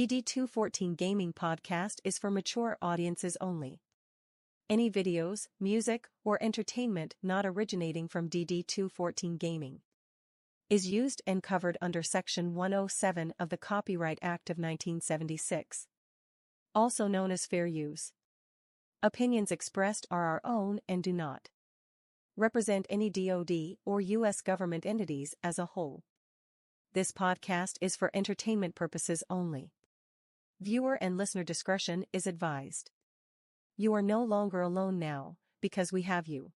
DD214 Gaming Podcast is for mature audiences only. Any videos, music, or entertainment not originating from DD214 Gaming is used and covered under Section 107 of the Copyright Act of 1976, also known as fair use. Opinions expressed are our own and do not represent any DoD or U.S. government entities as a whole. This podcast is for entertainment purposes only. Viewer and listener discretion is advised. You are no longer alone now, because we have you.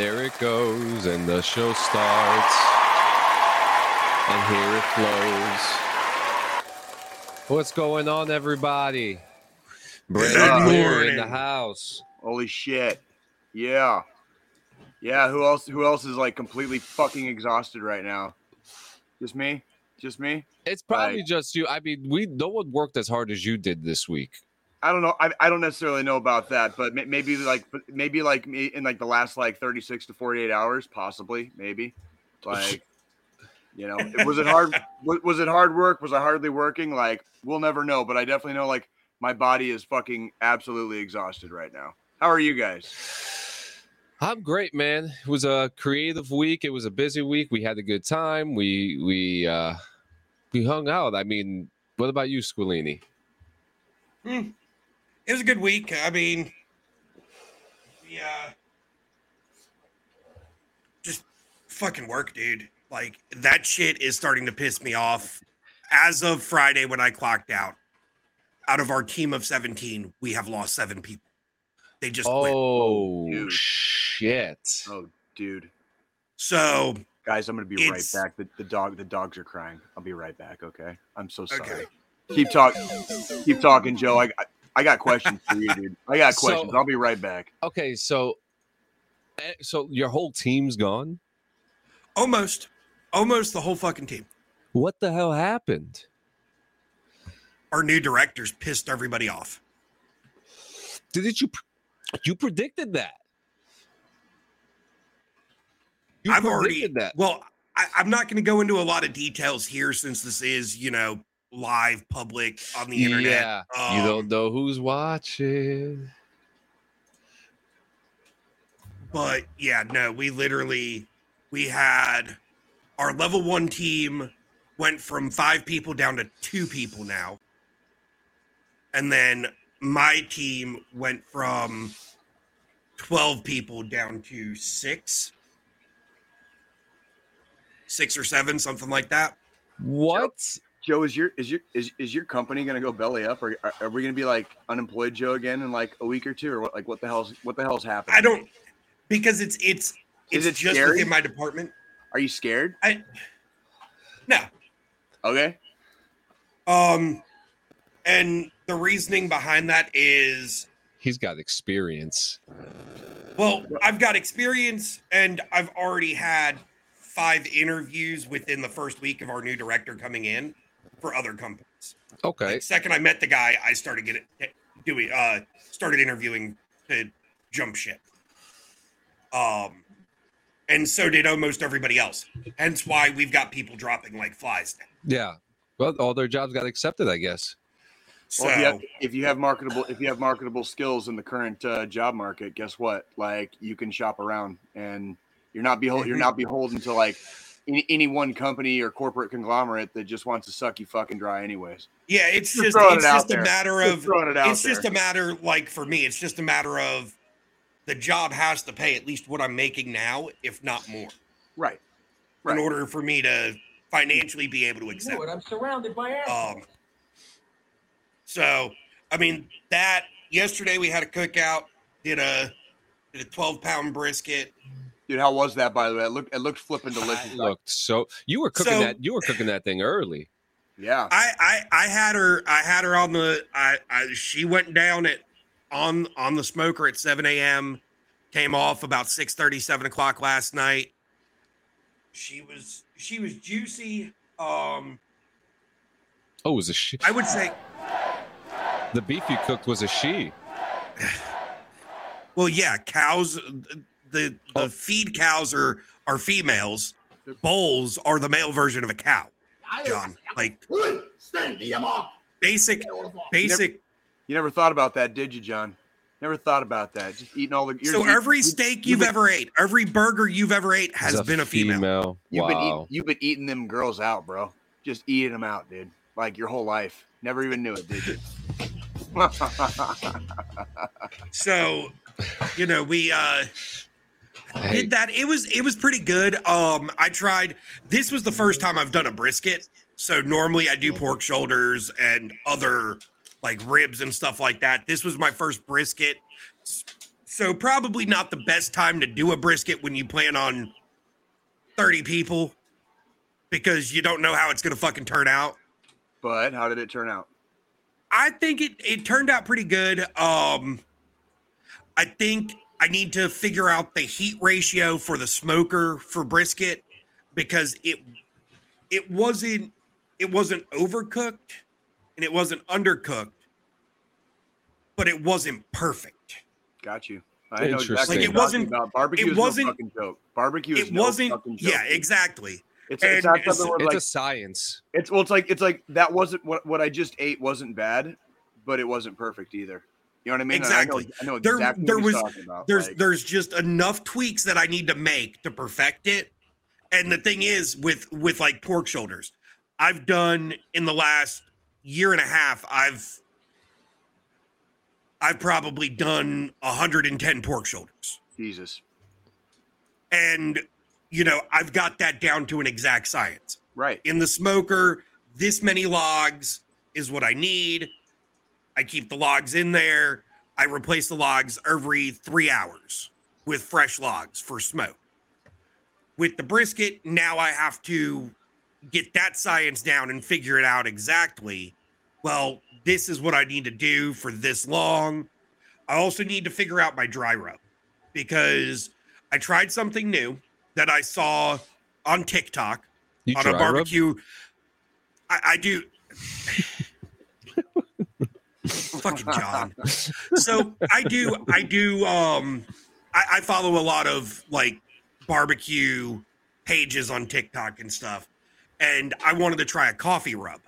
There it goes, and the show starts, and here it flows. What's going on, everybody? Brandon Moore in the house. Holy shit. Yeah. Yeah, who else who else is like completely fucking exhausted right now? Just me? Just me? It's probably Right. just you. I mean, we no one worked as hard as you did this week. I don't know. I, I don't necessarily know about that, but maybe like maybe like me in like the last like 36 to 48 hours, possibly, maybe. Like you know, was it hard was, was it hard work? Was I hardly working? Like we'll never know, but I definitely know like my body is fucking absolutely exhausted right now. How are you guys? I'm great, man. It was a creative week. It was a busy week. We had a good time. We we uh we hung out. I mean, what about you, Squilini? It was a good week. I mean, yeah, uh, just fucking work, dude. Like that shit is starting to piss me off. As of Friday, when I clocked out, out of our team of 17, we have lost seven people. They just. Oh, oh dude. shit! Oh, dude. So, Guys, I'm gonna be It's- right back. The, the dog the dogs are crying. I'll be right back, okay? I'm so sorry. okay. Keep talking keep talking, Joe. I I- I got questions for you, dude. I got So- questions. I'll be right back. Okay, so eh, so your whole team's gone. Almost, almost the whole fucking team. What the hell happened? Our new directors pissed everybody off. Did you you predicted that? You I've already predicted that. Well, I, I'm not going to go into a lot of details here since this is, you know, live public on the internet. Yeah, you Um, don't know who's watching. But yeah, no, we literally we had our level one team went from five people down to two people now. And then my team went from 12 people down to six. Six or seven, something like that. What? Joe, is your is your is, is your company gonna go belly up, or are, are we gonna be like unemployed Joe again in like a week or two, or what? Like what the hell's what the hell's happening? I don't because it's it's Is it's it just scary? within my department. Are you scared? I no. Okay. Um and the reasoning behind that is He's got experience. well, I've got experience and I've already had five interviews within the first week of our new director coming in for other companies. Okay. Like, second I met the guy, I started getting doing uh started interviewing to jump ship. Um and so did almost everybody else. Hence why we've got people dropping like flies now. Yeah. Well, all their jobs got accepted, I guess. So Well, if you, have, if you have marketable if you have marketable skills in the current uh, job market, guess what? Like you can shop around, and you're not behold you're Mhm. not beholden to like any, any one company or corporate conglomerate that just wants to suck you fucking dry, anyways. Yeah, it's Just just it's it out just a there. matter of throwing it out it's just a matter like for me, it's just a matter of the job has to pay at least what I'm making now, if not more, Right. Right. in order for me to financially be able to accept. Lord, I'm surrounded by assholes. Um, so I mean that yesterday we had a cookout, did a did a 12 pound brisket. Dude, how was that by the way? It looked it looked flipping delicious. It looked so. You were cooking So- that. You were cooking that thing early. yeah. I I I had her I had her on the I, I she went down at on on the smoker at 7 a.m. Came off about 6 7 o'clock last night. She was she was juicy. Um Oh, it was a she. I would say The beef you cooked was a she. well yeah, cows the the feed cows are are females. Bulls are the male version of a cow. John. Like basic basic You never thought about that, did you, John? Never thought about that. Just eating all the. you're- so you- every steak you've you've been- ever ate, every burger you've ever ate has It's been a female. You've been eating, Wow. you've been eating them girls out, bro. Just eating them out, dude. Like your whole life. Never even knew it, did you? So, you know, we uh Hey, did that. It was it was pretty good. Um I tried this was the first time I've done a brisket. So normally I do pork shoulders and other like ribs and stuff like that. This was my first brisket. So probably not the best time to do a brisket when you plan on 30 people because you don't know how it's going to fucking turn out. but how did it turn out? I think it it turned out pretty good. Um I think I need to figure out the heat ratio for the smoker for brisket because it it wasn't it wasn't overcooked and it wasn't undercooked, but it wasn't perfect. Got you. I know exactly Like, it wasn't- about. Barbecue it is wasn't- no fucking joke. Barbecue is It no wasn't fucking joke. yeah, exactly. It's, it's not it's- something where it's like a science. it's well, it's like it's like that wasn't what what I just ate wasn't bad, but it wasn't perfect either. You know what I mean? Exactly. I know, I know There- exactly there what he's was- talking about. there's like- there's just enough tweaks that I need to make to perfect it. And the thing is with with like pork shoulders, I've done in the last year and a half, I've I've probably done 110 pork shoulders. Jesus. And you know, I've got that down to an exact science. Right. In the smoker, this many logs is what I need. I keep the logs in there. I replace the logs every three hours with fresh logs for smoke. With the brisket, now I have to get that science down and figure it out exactly. Well, this is what I need to do for this long. I also need to figure out my dry rub because I tried something new that I saw on TikTok You on a barbecue. I, I do. Fucking John. So I do. I do. Um, I, I follow a lot of like barbecue pages on TikTok and stuff, and I wanted to try a coffee rub.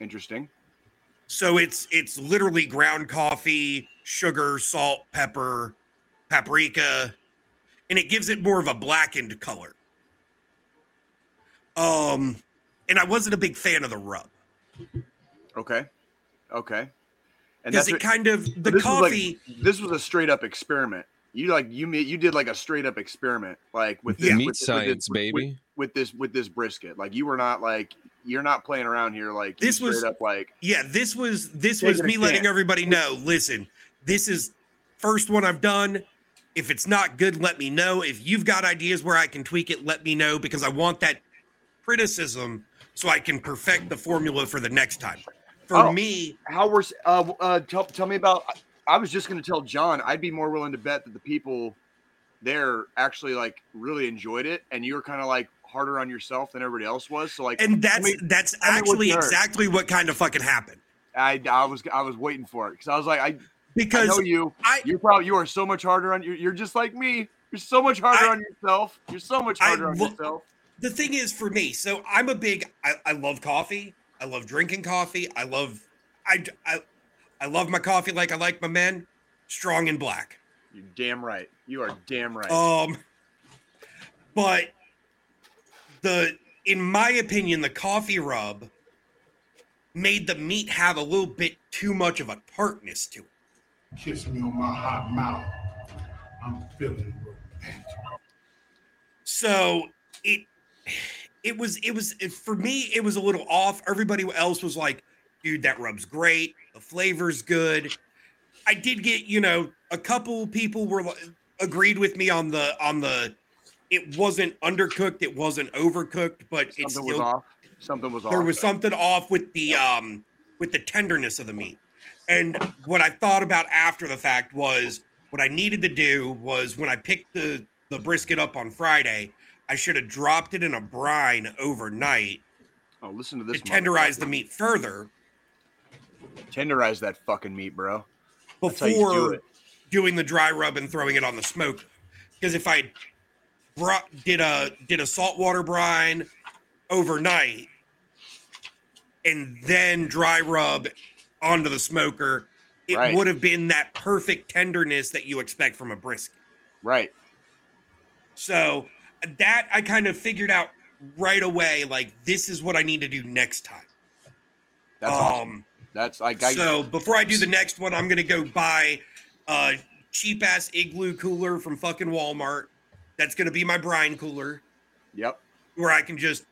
Interesting. So it's it's literally ground coffee, sugar, salt, pepper, paprika, and it gives it more of a blackened color. Um, and I wasn't a big fan of the rub Okay. Okay. And because that's it what- kind of the this was coffee. like this was a straight up experiment. You like you made you did like a straight up experiment, like with this, Yeah. with Meat this- with science, this, with- baby. With, this with this brisket, like you were not like you're not playing around here. Like This was- up like yeah, this was this was me letting chance. everybody know. Listen, this is first one I've done. If it's not good, let me know. If you've got ideas where I can tweak it, let me know because I want that criticism so I can perfect the formula for the next time. For Oh. me, how we're uh, uh tell, tell me about I was just going to tell John I'd be more willing to bet that the people there actually like really enjoyed it and you were kind of like harder on yourself than everybody else was so like and that's that's actually exactly what kind of fucking happened. I I was I was waiting for it because I was like I, I Because know you I you're probably you are so much harder on you you're just like me you're so much harder I- on yourself you're so much I harder on lo- yourself the thing is for me so i'm a big I, I love coffee i love drinking coffee i love I, I i love my coffee like i like my men strong and black you're damn right you are damn right um but the in my opinion, the coffee rub made the meat have a little bit too much of a tartness to it. Kiss me on my hot mouth. I'm feeling romantic. So it it was it was it, for me it was a little off. Everybody else was like, dude, that rub's great. The flavor's good. I did get, you know, a couple people were agreed with me on the on the it wasn't undercooked, it wasn't overcooked, but it's Something was still off. Something was off. there was something off with the um with the tenderness of the meat. And what I thought about after the fact was what I needed to do was when I picked the the brisket up on Friday, I should have dropped it in a brine overnight Oh, listen to to this. tenderize the meat further Tenderize that fucking meat, bro. That's you do before doing the dry rub and throwing it on the smoke. Because if I brought did a did a saltwater brine overnight and then dry rub onto the smoker, it Right. would have been that perfect tenderness that you expect from a brisket. Right. So that I kind of figured out right away. Like this is what I need to do next time. That's um, awesome. That's like I, so before I do the next one, I'm gonna go buy a cheap ass igloo cooler from fucking Walmart. That's gonna be my brine cooler Yep. where I can just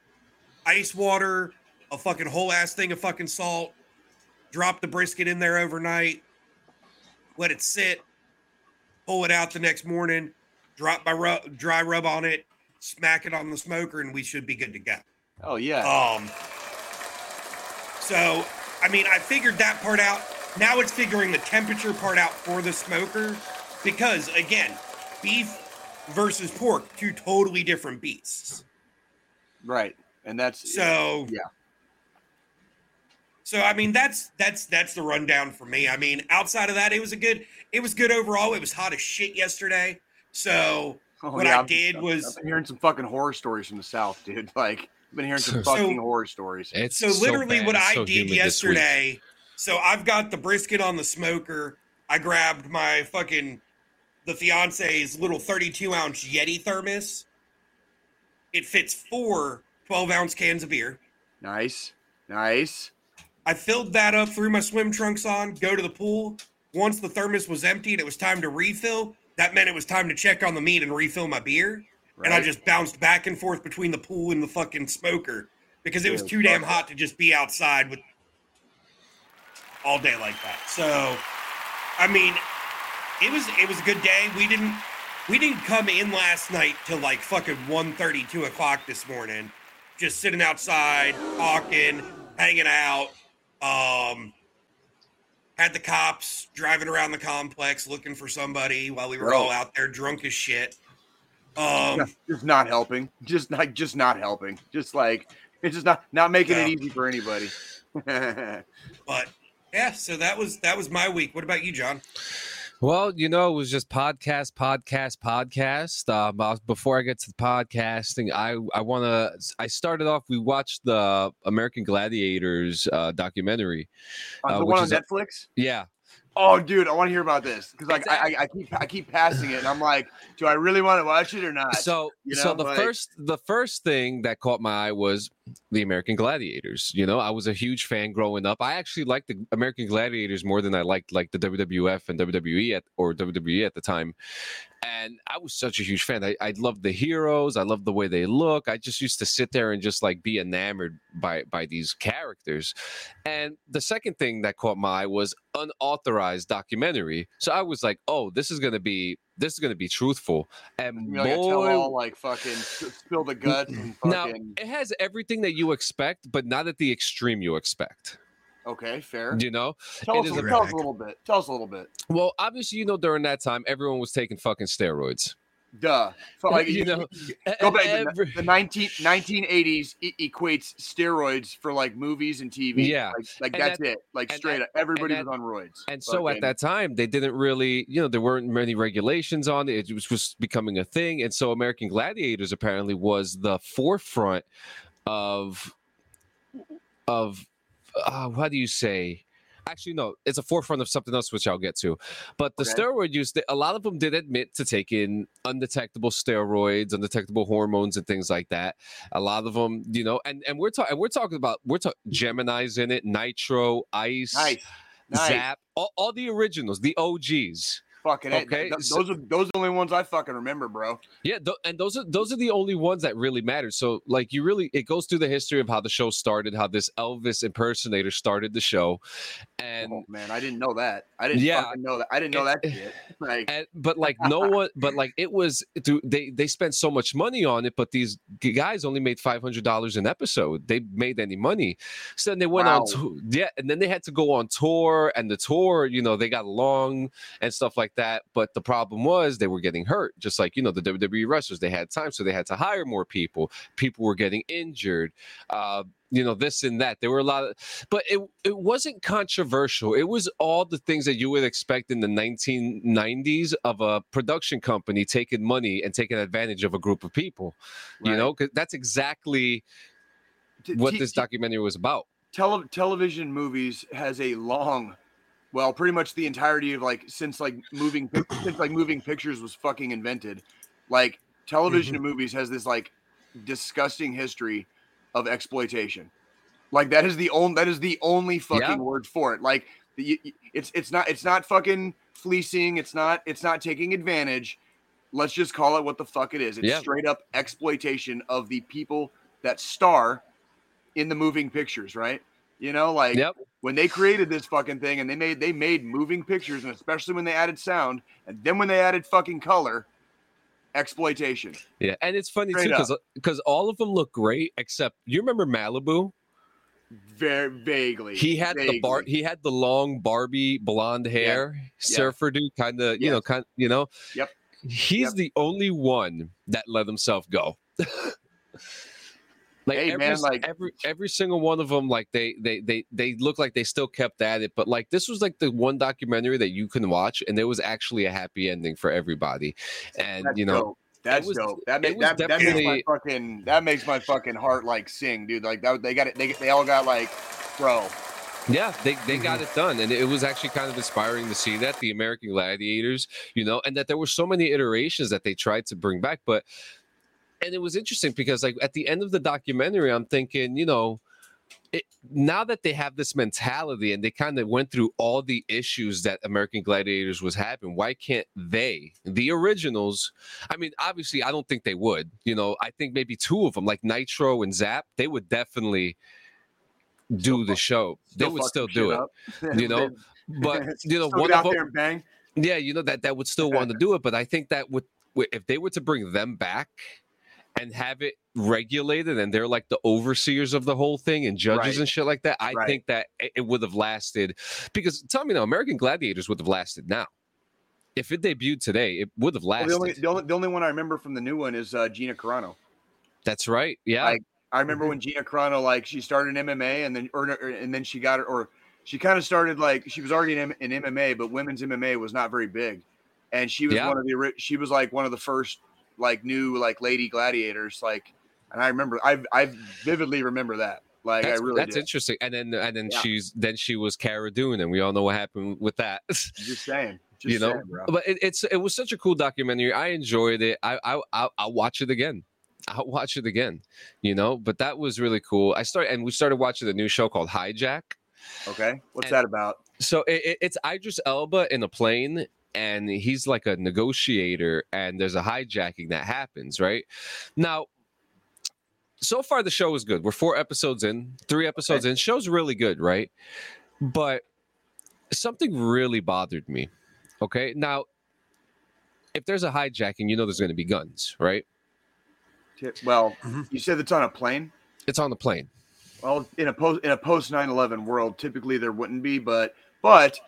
ice water, a fucking whole ass thing of fucking salt, drop the brisket in there overnight, let it sit, pull it out the next morning, drop my rub, dry rub on it, smack it on the smoker, and we should be good to go. Oh yeah. Um. So, I mean, I figured that part out. Now it's figuring the temperature part out for the smoker, because again, beef versus pork, two totally different beasts. right. And that's So yeah. So I mean, that's that's that's the rundown for me. I mean, outside of that, it was a good. It was good overall. It was hot as shit yesterday. So Oh, what yeah, I I've- did I've- was- I've been hearing some fucking horror stories from the south, dude. Like I've been hearing some So- fucking horror stories. It's so literally bad. what It's I so did humid this week. yesterday. So I've got the brisket on the smoker. I grabbed my fucking the fiance's little 32 ounce Yeti thermos. It fits four 12 ounce cans of beer. Nice. Nice. I filled that up, threw my swim trunks on, go to the pool. Once the thermos was empty and it was time to refill, that meant it was time to check on the meat and refill my beer. And I just bounced back and forth between the pool and the fucking smoker because it was too damn hot to just be outside with all day like that. So, I mean, it was it was a good day. We didn't we didn't come in last night till like fucking 1.30, 2 o'clock this morning. Just sitting outside, talking, hanging out. Um, had the cops driving around the complex looking for somebody while we were all out there drunk as shit. Um, just not helping. Just like just not helping. Just like it's just not not making it easy for anybody. but yeah, so that was that was my week. What about you, John? Well, you know, it was just podcast, podcast, podcast. Um, before I get to the podcasting, I I want to. I started off. We watched the American Gladiators uh, documentary. Uh, Uh, the which one on a- Netflix. Yeah, Oh, dude, I want to hear about this because like I, I, I keep I keep passing it, and I'm like, do I really want to watch it or not? so you so the like- first the first thing that caught my eye was the American Gladiators. You know, I was a huge fan growing up. I actually liked the American Gladiators more than I liked like the WWF and WWE at or WWE at the time. And I was such a huge fan. I, I loved the heroes. I loved the way they look. I just used to sit there and just like be enamored by by these characters. And the second thing that caught my eye was unauthorized documentary. So I was like, oh, this is gonna be this is gonna be truthful. And you know, like boy, tell-all, like fucking spill the guts and now it has everything that you expect, but not at the extreme you expect. Okay, fair. You know, Tell it us, is a, a- tell us a little bit. Tell us a little bit. well, obviously, you know, during that time, everyone was taking fucking steroids. Duh. So, like, You know, go back. every- the, the 19, 1980s e- equates steroids for like movies and TV. Yeah. like, like that's at- it. Like straight at- up, everybody and was on roids. And so at that time, they didn't really, you know, there weren't many regulations on it. It was just becoming a thing. And so American Gladiators apparently was the forefront of, of, uh, how do you say, actually no it's a forefront of something else which i'll get to but the Okay. steroid use a lot of them did admit to taking undetectable steroids undetectable hormones and things like that a lot of them you know and and we're talking we're talking about we're talking gemini's in it nitro ice Nice. Nice. zap all, all the originals the og's Fucking. Okay, Th- so- those are those are the only ones I fucking remember, bro. Yeah, th- and those are those are the only ones that really matter. So, like, you really it goes through the history of how the show started, how this Elvis impersonator started the show, and oh man, I didn't know that. I didn't Yeah. fucking know that. I didn't know that shit. Like and but like no one, but like it was they they spent so much money on it, but these guys only made five hundred dollars an episode. They made any money, so then they went on Wow. tour. Yeah, and then they had to go on tour, and the tour, you know, they got along and stuff like that. But the problem was they were getting hurt, just like you know the WWE wrestlers. They had time, so they had to hire more people. People were getting injured. Uh, you know this and that. There were a lot of, but it it wasn't controversial. It was all the things that you would expect in the 1990s of a production company taking money and taking advantage of a group of people. You know 'cause that's exactly what t- this t- documentary was about. tele- television movies has a long well pretty much the entirety of like since like moving since like moving pictures was fucking invented like television Mm-hmm. and movies has this like disgusting history of exploitation like that is the only that is the only fucking Yeah. word for it like it's it's not it's not fucking fleecing it's not it's not taking advantage let's just call it what the fuck it is it's Yeah. straight up exploitation of the people that star in the moving pictures, right? You know, like Yep. when they created this fucking thing and they made they made moving pictures, and especially when they added sound, and then when they added fucking color, exploitation. Yeah, and it's funny Straight too because because all of them look great except you remember Malibu. Very vaguely. He had the bar. He had the long Barbie blonde hair, surfer dude, kind of you know, kind you know. Yep. He's Yep. the only one that let himself go. like Hey, every, man, like- every every single one of them, like they they they they look like they still kept at it. But like this was like the one documentary that you can watch, and there was actually a happy ending for everybody. And That's you know, dope. That's was- dope. That, that, that makes my fucking that makes my fucking heart like sing, dude. Like that, they got it. They they all got like, bro. Yeah, they, they Mm-hmm. got it done. And it was actually kind of inspiring to see that the American Gladiators, you know, and that there were so many iterations that they tried to bring back. But, and it was interesting because, like, at the end of the documentary, I'm thinking, you know, it, now that they have this mentality and they kind of went through all the issues that American Gladiators was having, why can't they, the originals? I mean, obviously, I don't think they would. You know, I think maybe two of them, like Nitro and Zap, they would definitely do the show. They would still do it. you know, But you know, one of them, bang. yeah, you know that that would still want to do it. But I think that would if they were to bring them back and have it regulated, and they're like the overseers of the whole thing and judges Right. and shit like that, I Right. think that it, would have lasted. Because tell me now, American Gladiators would have lasted now. If it debuted today, it would have Well, lasted. the only the only the only one I remember from the new one is uh, Gina Carano. That's right. Yeah. Like, I remember Mm-hmm. when Gina Carano like she started in MMA and then or, and then she got it or she kind of started like she was already in, in MMA but women's MMA was not very big, and she was Yeah. one of the she was like one of the first like new like lady gladiators like, and I remember I I vividly remember that. Like that's, I really that's did. interesting. And then and then Yeah. she's then she was Cara Dune, and we all know what happened with that. Just saying, just you know? saying, but it, it's it was such a cool documentary. I enjoyed it. I i I'll, I'll watch it again. I'll watch it again you know? But that was really cool. I started and we started watching the new show called hijack. Okay, what's and- that about? so it, it- it's idris elba in a plane and he's like a negotiator and there's a hijacking that happens right? Now so far the show is good. We're four episodes in three episodes in. Show's really good right? But something really bothered me okay? Now if there's a hijacking you know there's going to be guns right? Well, Mhm. you said it's on a plane. it's on the plane. Well, in a post in a post 9/11 world, typically there wouldn't be, but but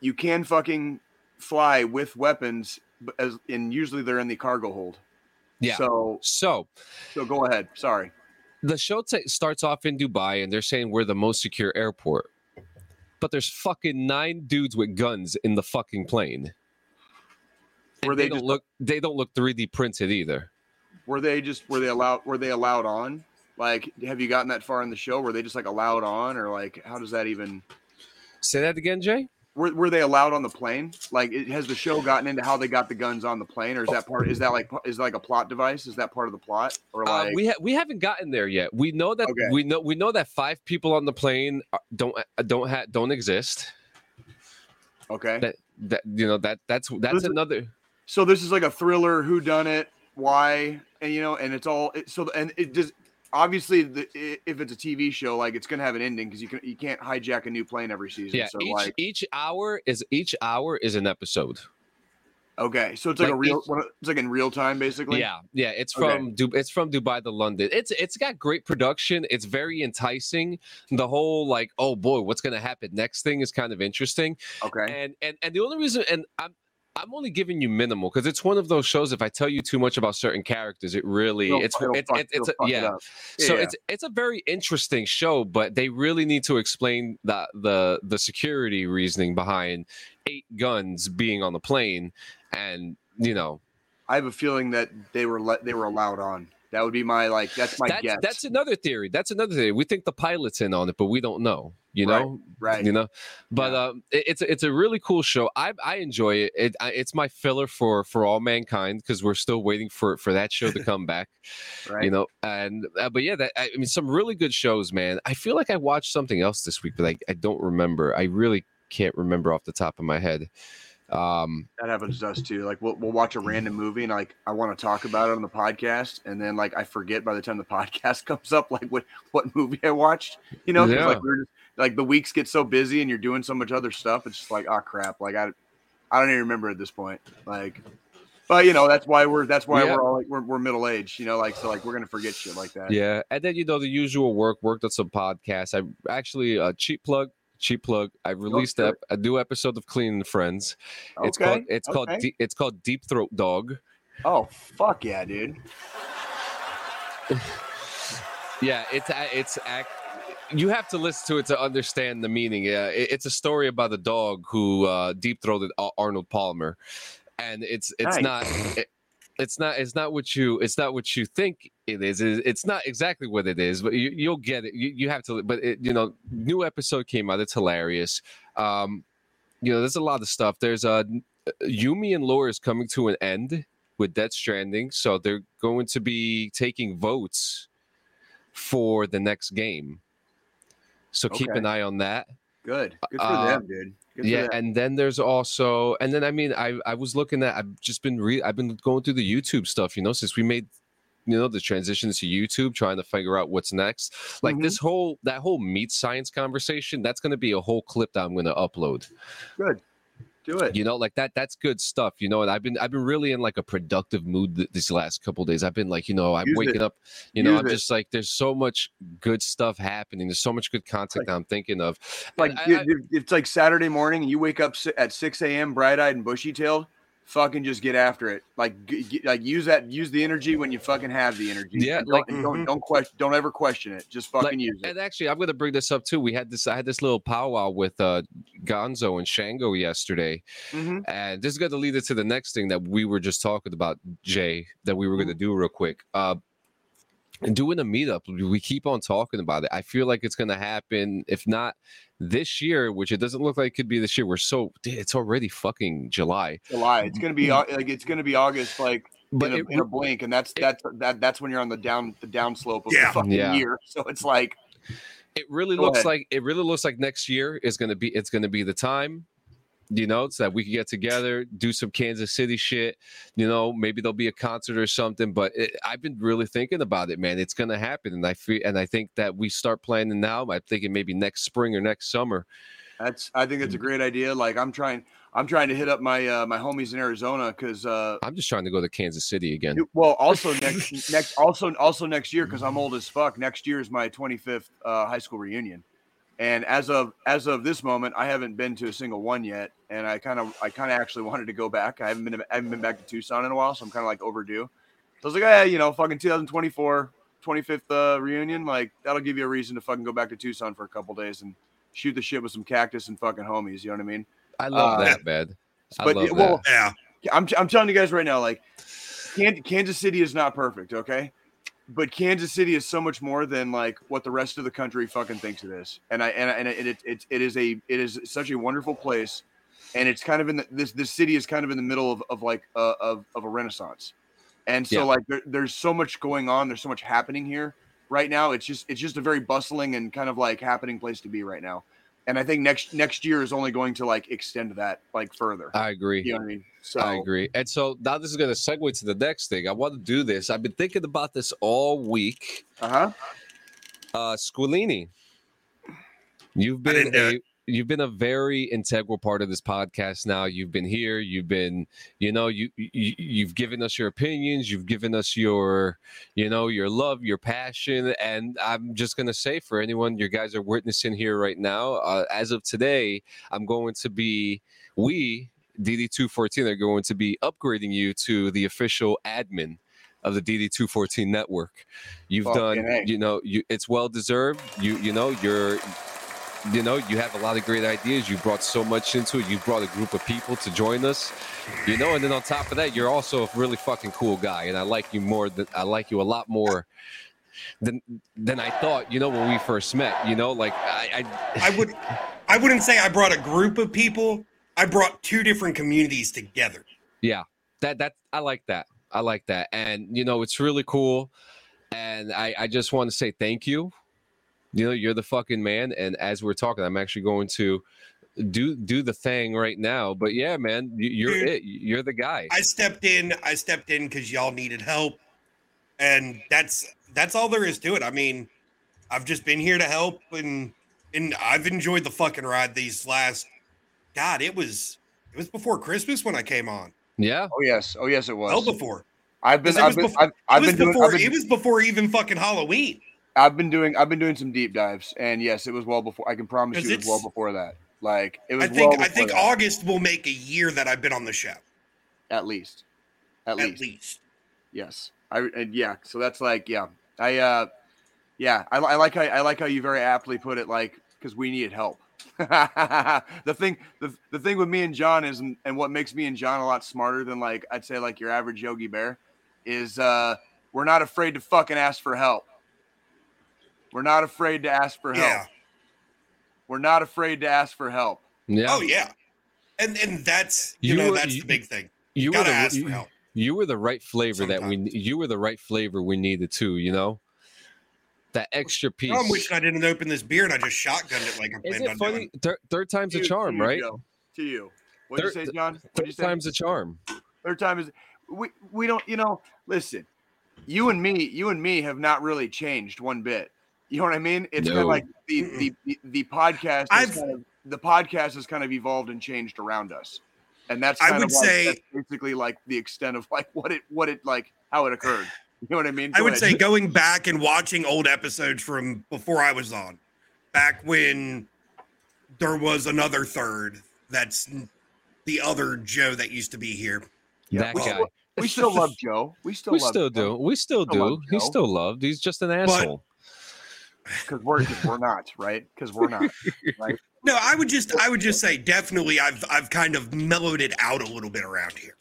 you can fucking fly with weapons, as and usually they're in the cargo hold. yeah So so so go ahead. Sorry. the show ta starts off in dubai and they're saying we're the most secure airport but there's fucking nine dudes with guns in the fucking plane Were they don't just- look they don't look 3d printed either Were they just were they allowed were they allowed on? Like, have you gotten that far in the show? Were they just like allowed on, or like how does that even? Say that again, Jay. Were, were they allowed on the plane? Like, it, has the show gotten into how they got the guns on the plane, or is that part? Is that like is that like a plot device? Is that part of the plot, or Uh, like? we ha- we haven't gotten there yet. We know that Okay. we know we know that five people on the plane don't uh, don't ha- don't exist. okay. That that you know that that's that's Listen- another. so this is like a thriller. Who done it? Why? And you know, and it's all it, so. And it just obviously, the, if it's a TV show, like it's gonna have an ending because you can you can't hijack a new plane every season. Yeah, So each like, each hour is each hour is an episode. okay, so it's like, a real. each- it's like in real time, basically. Yeah, yeah. It's Okay. from Du- it's from Dubai to London. It's it's got great production. It's very enticing. The whole like, oh boy, what's gonna happen next thing is kind of interesting. Okay. And and and the only reason, and I'm I'm only giving you minimal because it's one of those shows. If I tell you too much about certain characters, it really It'll it's it'll it's fuck- it's, it's a, fuck it yeah. So Yeah. it's it's a very interesting show, but they really need to explain the the the security reasoning behind eight guns being on the plane, and you know I have a feeling that they were let they were allowed on. That would be my like. That's my that's guess. that's another theory. That's another theory. We think the pilot's in on it, but we don't know. You know, right. you know. But Yeah. um, it- it's it's a really cool show. I I enjoy it. it I, it's my filler for for all mankind because we're still waiting for for that show to come back. right. You know, and uh, but yeah, that I mean, some really good shows, man. I feel like I watched something else this week, but I I don't remember. I really can't remember off the top of my head. Um, That happens to us too. Like we'll, we'll watch a random movie and like I want to talk about it on the podcast, and then like I forget by the time the podcast comes up like what what movie I watched. You know, Yeah. like we're just like the weeks get so busy and you're doing so much other stuff. It's just like oh crap. Like I I don't even remember at this point. Like, but you know that's why we're that's why Yeah. we're all like we're, we're middle aged. You know, like so like we're gonna forget shit like that. Yeah, and then you know the usual work. Worked on some podcasts. I actually uh, cheap plug, cheap plug. I released a, a new episode of Clean Friends. It's called it's called okay. Deep, it's called Deep Throat Dog. Oh fuck yeah, dude. Yeah, it's it's act. You have to listen to it to understand the meaning. Yeah, it- it's a story about a dog who uh, deep throated Arnold Palmer, and it's it's Nice. not. It, it's not. It's not what you. It's not what you think it is. It's not exactly what it is, but you, you'll get it. You, you have to. But it, you know, new episode came out. It's hilarious. Um, you know, there's a lot of stuff. There's a Yumi and Lore is coming to an end with Death Stranding, so they're going to be taking votes for the next game. So keep an eye on that. Good. Good for Uh, them, dude. Good yeah, and then there's also, and then I mean, I I was looking at, I've just been re, I've been going through the YouTube stuff, you know, since we made, you know, the transition to YouTube, trying to figure out what's next. Like Mhm. this whole that whole meat science conversation, that's going to be a whole clip that I'm going to upload. Good. Do it. You know, like that. That's good stuff. You know, and I've been I've been really in like a productive mood th- these last couple days. I've been like, you know, I'm Use waking it. up. You know, Use I'm it. just like, there's so much good stuff happening. There's so much good content that I'm thinking of. like I- I- it's like Saturday morning and you wake up at 6 a.m. bright eyed and bushy tailed. Fucking just get after it. Like, g- g- like use that, use the energy when you fucking have the energy. Yeah, And like- don't, don't, Mhm. don't question, don't ever question it. Just fucking Like, use it. And actually, I'm going to bring this up too. We had this. I had this little powwow with uh, Gonzo and Shango yesterday, Mhm. and this is going to lead us to the next thing that we were just talking about, Jay. That we were going to do real quick. Uh, and doing a meetup, we keep on talking about it. I feel like it's going to happen. If not this year, which it doesn't look like it could be this year. We're so dude, it's already fucking July. July. It's mm, gonna be mm. like it's gonna be August, like But in, a, it, in a blink, and that's it- that's that that's when you're on the down the down slope of Yeah. the fucking Yeah. year. So it's like it really looks ahead. like it really looks like next year is going to be it's going to be the time you know so that we could get together do some kansas city shit you know maybe there'll be a concert or something but it, i've been really thinking about it man it's going to happen and i feel and i think that we start planning now i'm thinking maybe next spring or next summer that's I think Mm. it's a great idea. Like I'm trying I'm trying to hit up my uh, my homies in Arizona because uh, i'm just trying to go to kansas city again Well, also next next also also next year because I'm old as fuck. Next year is my 25th uh, high school reunion, and as of as of this moment, I haven't been to a single one yet. And I kind of I kind of actually wanted to go back. I haven't been I haven't been back to Tucson in a while, so I'm kind of like overdue. So I was like, hey, you know, fucking 2024 25th uh, reunion, like that'll give you a reason to fucking go back to Tucson for a couple days and shoot the shit with some cactus and fucking homies. You know what I mean? i love uh, that man i but love yeah, well, Yeah. I'm, I'm telling you guys right now, like Kansas City is not perfect. Okay, but Kansas City is so much more than like what the rest of the country fucking thinks it is. And I and I, and it, it, it, it is a it is such a wonderful place, and it's kind of in the, this this city is kind of in the middle of of like uh, of of a renaissance, and so Yeah. like there, there's so much going on. There's so much happening here right now. It's just it's just a very bustling and kind of like happening place to be right now. And I think next next year is only going to like extend that like further. I agree. you know what I mean? So I agree. And so now this is going to segue to the next thing. I want to do this. I've been thinking about this all week. Uh huh. Uh, Squilini, you've I been didn't do a you've been a very integral part of this podcast. Now you've been here. You've been, you know, you, you you've given us your opinions. You've given us your, you know, your love, your passion. And I'm just gonna say for anyone you guys are witnessing here right now, uh, as of today, I'm going to be we DD214 are going to be upgrading you to the official admin of the DD214 network. You've Fucking done, A. you know, you it's well deserved. You you know, you're you know, you have a lot of great ideas. You brought so much into it. You brought a group of people to join us. You know, and then on top of that, you're also a really fucking cool guy, and I like you more than I like you a lot more than than I thought. You know, when we first met. You know, like I, I I would I wouldn't say I brought a group of people. I brought two different communities together. Yeah, that that I like that. I like that, and you know, it's really cool. And I I just want to say thank you. You know, you're the fucking man. And as we're talking, I'm actually going to do do the thing right now. But yeah, man, you- you're Dude. it. You're the guy. I stepped in. I stepped in because y'all needed help, and that's that's all there is to it. I mean, I've just been here to help, and and I've enjoyed the fucking ride these last. God, it was it was before Christmas when I came on. Yeah, Oh yes. Oh yes, it was. Well, before I've been. It I've was been. before- I've, I've it was been doing. before I've been, it was before even fucking Halloween. I've been doing. I've been doing some deep dives, and yes, it was well before. I can promise you, it was well before that. Like it was. I think well I think that, August will make a year that I've been on the show at least. At, at least. least. Yes. I and yeah. So that's like yeah. I uh, yeah. I, I like how I like how you very aptly put it. Like because we needed help. the thing the, the thing with me and John is and, and what makes me and John a lot smarter than like I'd say like your average Yogi Bear is uh we're not afraid to fucking ask for help. We're not afraid to ask for help. Yeah. We're not afraid to ask for help. yeah. Oh yeah. And and that's you, You know were- that's you- the big thing. you were Gotta the ask you, for help. you were the right flavor that we you were the right flavor we needed too. You know, that extra piece. I'm wishing I didn't open this beer and I just shotgunned it like I Is planned it on funny? doing. Third, third time's To a you- to charm, you, right? Joe. To you. What'd you Third- say, John? What'd you Third say? time's a charm. third time is we we don't you know listen you and me you and me have not really changed one bit you know what i mean it's kind No. of like the the the, the podcast has I've- kind of, the podcast has kind of evolved and changed around us and that's I would of like, say- that's basically like the extent of like what it what it like how it occurred you know what i mean I would ahead. say going back and watching old episodes from before I was on, back when there was another third. That's the other Joe that used to be here. Yeah, that we guy. still- we still love joe we still we love still do. We still Still do. He's still loved. He's just an asshole. Because we're we're not right because we're not right No, I would just I would just say definitely I've I've kind of mellowed it out a little bit around here.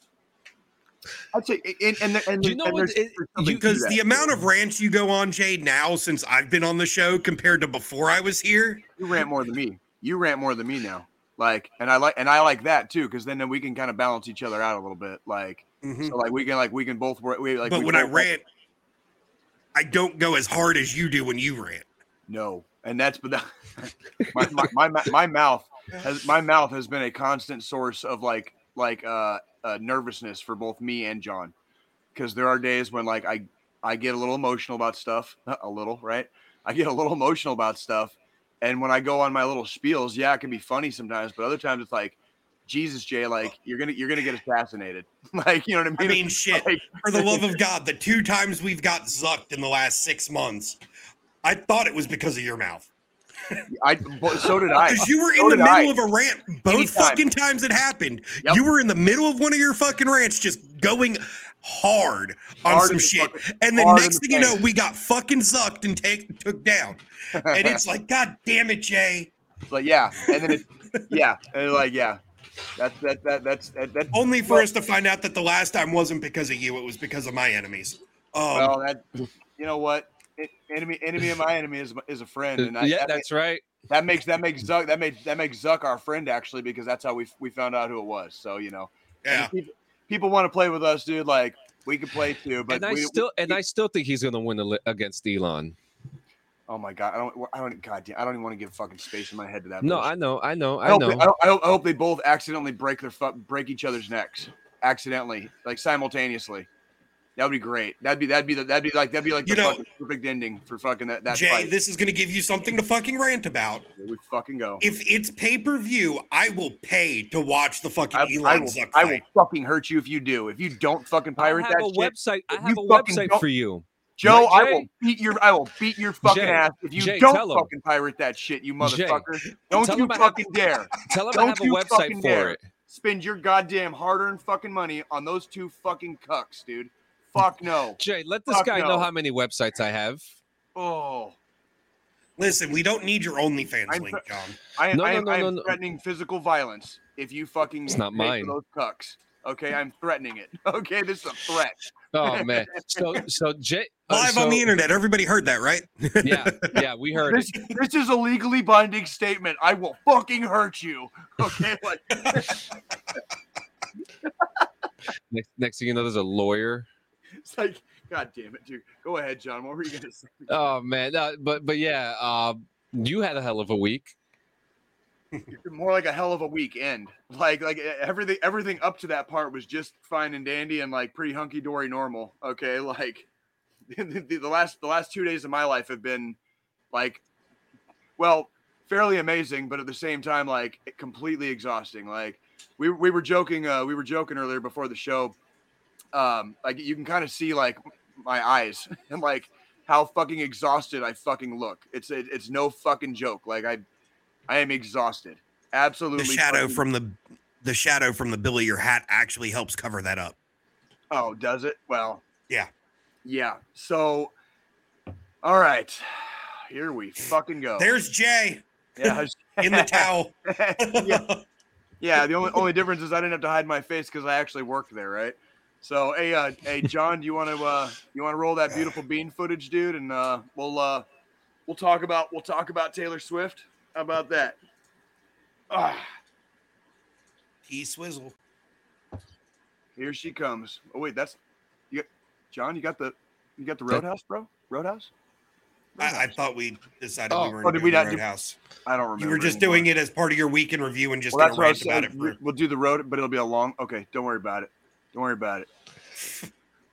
i'd say and and, and, You know and what, there's- it- there's something Because the amount of rants you go on, Jade, now since I've been on the show compared to before I was here, you rant more than me. You rant more than me now. Like, and I like, and I like that too, because then, then we can kind of balance each other out a little bit. Like, Mhm. so like we can like we can both. We like. but we when I both- rant, I don't go as hard as you do when you rant. No, and that's but that, my, my, my my mouth has my mouth has been a constant source of like like uh, uh nervousness for both me and John, because there are days when like I I get a little emotional about stuff, a little right. I get a little emotional about stuff, and when I go on my little spiels, yeah, it can be funny sometimes, but other times it's like, Jesus, Jay, like you're gonna you're gonna get assassinated, like you know what I mean? I mean? mean, shit. Like, For the love of God, the two times we've got zucked in the last six months, I thought it was because of your mouth. I so did I. Because you were So in the did I. middle of a rant. Both Anytime. fucking times it happened. Yep. You were in the middle of one of your fucking rants, just going hard on Hard some shit. fucking- And in next the thing you know, we got fucking zucked and take, took down. And it's like, God damn it, Jay. like yeah, and then it yeah, and like yeah, that's that that that's that, that Only for Well- us to find out that the last time wasn't because of you, it was because of my enemies. Um, well that you know what? It, enemy, enemy of my enemy is is a friend, and I, yeah, that, that's right. that makes that makes Zuck that makes that makes Zuck our friend actually because that's how we we found out who it was. So you know, Yeah. people, people want to play with us, dude. Like we can play too, but and I we, still and I still think he's gonna win li- against Elon. oh my god, I don't I don't god damn, I don't even want to give fucking space in my head to that. No, bullshit. I know, I know, I I hope, know. they, I, hope, I hope- I hope they both accidentally break their fu- break each other's necks accidentally, like simultaneously. That would be great. That'd be that'd be the, that'd be like that'd be like You the know- fucking perfect ending for fucking that that Jay, fight. this is going to give you something to fucking rant about. Here we fucking go. If it's pay per view, I will pay to watch the fucking I, Elon I will, Zuck I will fucking hurt you if you do. If you don't fucking pirate that shit, website. I have a fucking website don't- for you. Joe, Right, I will beat your I will beat your fucking Jay, ass if you Jay, don't tell 'em. fucking pirate that shit, you Jay, motherfucker. Don't tell you 'em I have- fucking dare Tell him Don't have a you website fucking for dare. it. spend your goddamn hard-earned fucking money on those two fucking cucks, dude. Fuck no. Jay, let this Fuck guy know how many websites I have. Oh, Listen, we don't need your OnlyFans I'm link, so- John. I am, No, I no, am, no, I am no, no. threatening physical violence if you fucking It's not pay for mine. those cucks. Okay, I'm threatening it. Okay, this is a threat. Oh man. So so Jay uh, Live so- on the internet. Everybody heard that, right? Yeah, yeah, we heard This, it. this is a legally binding statement. I will fucking hurt you. Okay, like Next, next thing you know, there's a lawyer. It's like, god damn it, dude. Go ahead, John. What were you gonna say? Oh man, no, but but yeah, um, you had a hell of a week. more like a hell of a weekend. Like like everything everything up to that part was just fine and dandy and like pretty hunky dory normal. Okay, like the, the last the last two days of my life have been like well fairly amazing, but at the same time like completely exhausting. Like we we were joking uh, we were joking earlier before the show. Um, like you can kind of see like my eyes and like how fucking exhausted I fucking look. It's it, it's no fucking joke. Like I I am exhausted. Absolutely. The shadow fucking- from the the shadow from the bill of your hat actually helps cover that up. Oh, does it? Well, Yeah. Yeah. So, all right. Here we fucking go. There's Jay yeah. in the towel. yeah. Yeah. The only only difference is I didn't have to hide my face because I actually worked there, right? So, hey, uh, hey, John, do you want to uh, you want to roll that beautiful bean footage, dude? And uh, we'll uh, we'll talk about we'll talk about Taylor Swift. How about that? Ah, T Swizzle. here she comes. Oh wait, that's you. Got, John, you got the you got the Roadhouse, bro? Roadhouse? I, I thought we decided Oh, we weren't oh, did we the not do- Roadhouse. I don't remember. You were just anymore. doing it as part of your weekend review and just Well, that's what I rant was about saying. it for We'll do the road, but it'll be a long. Okay, don't worry about it. Don't worry about it.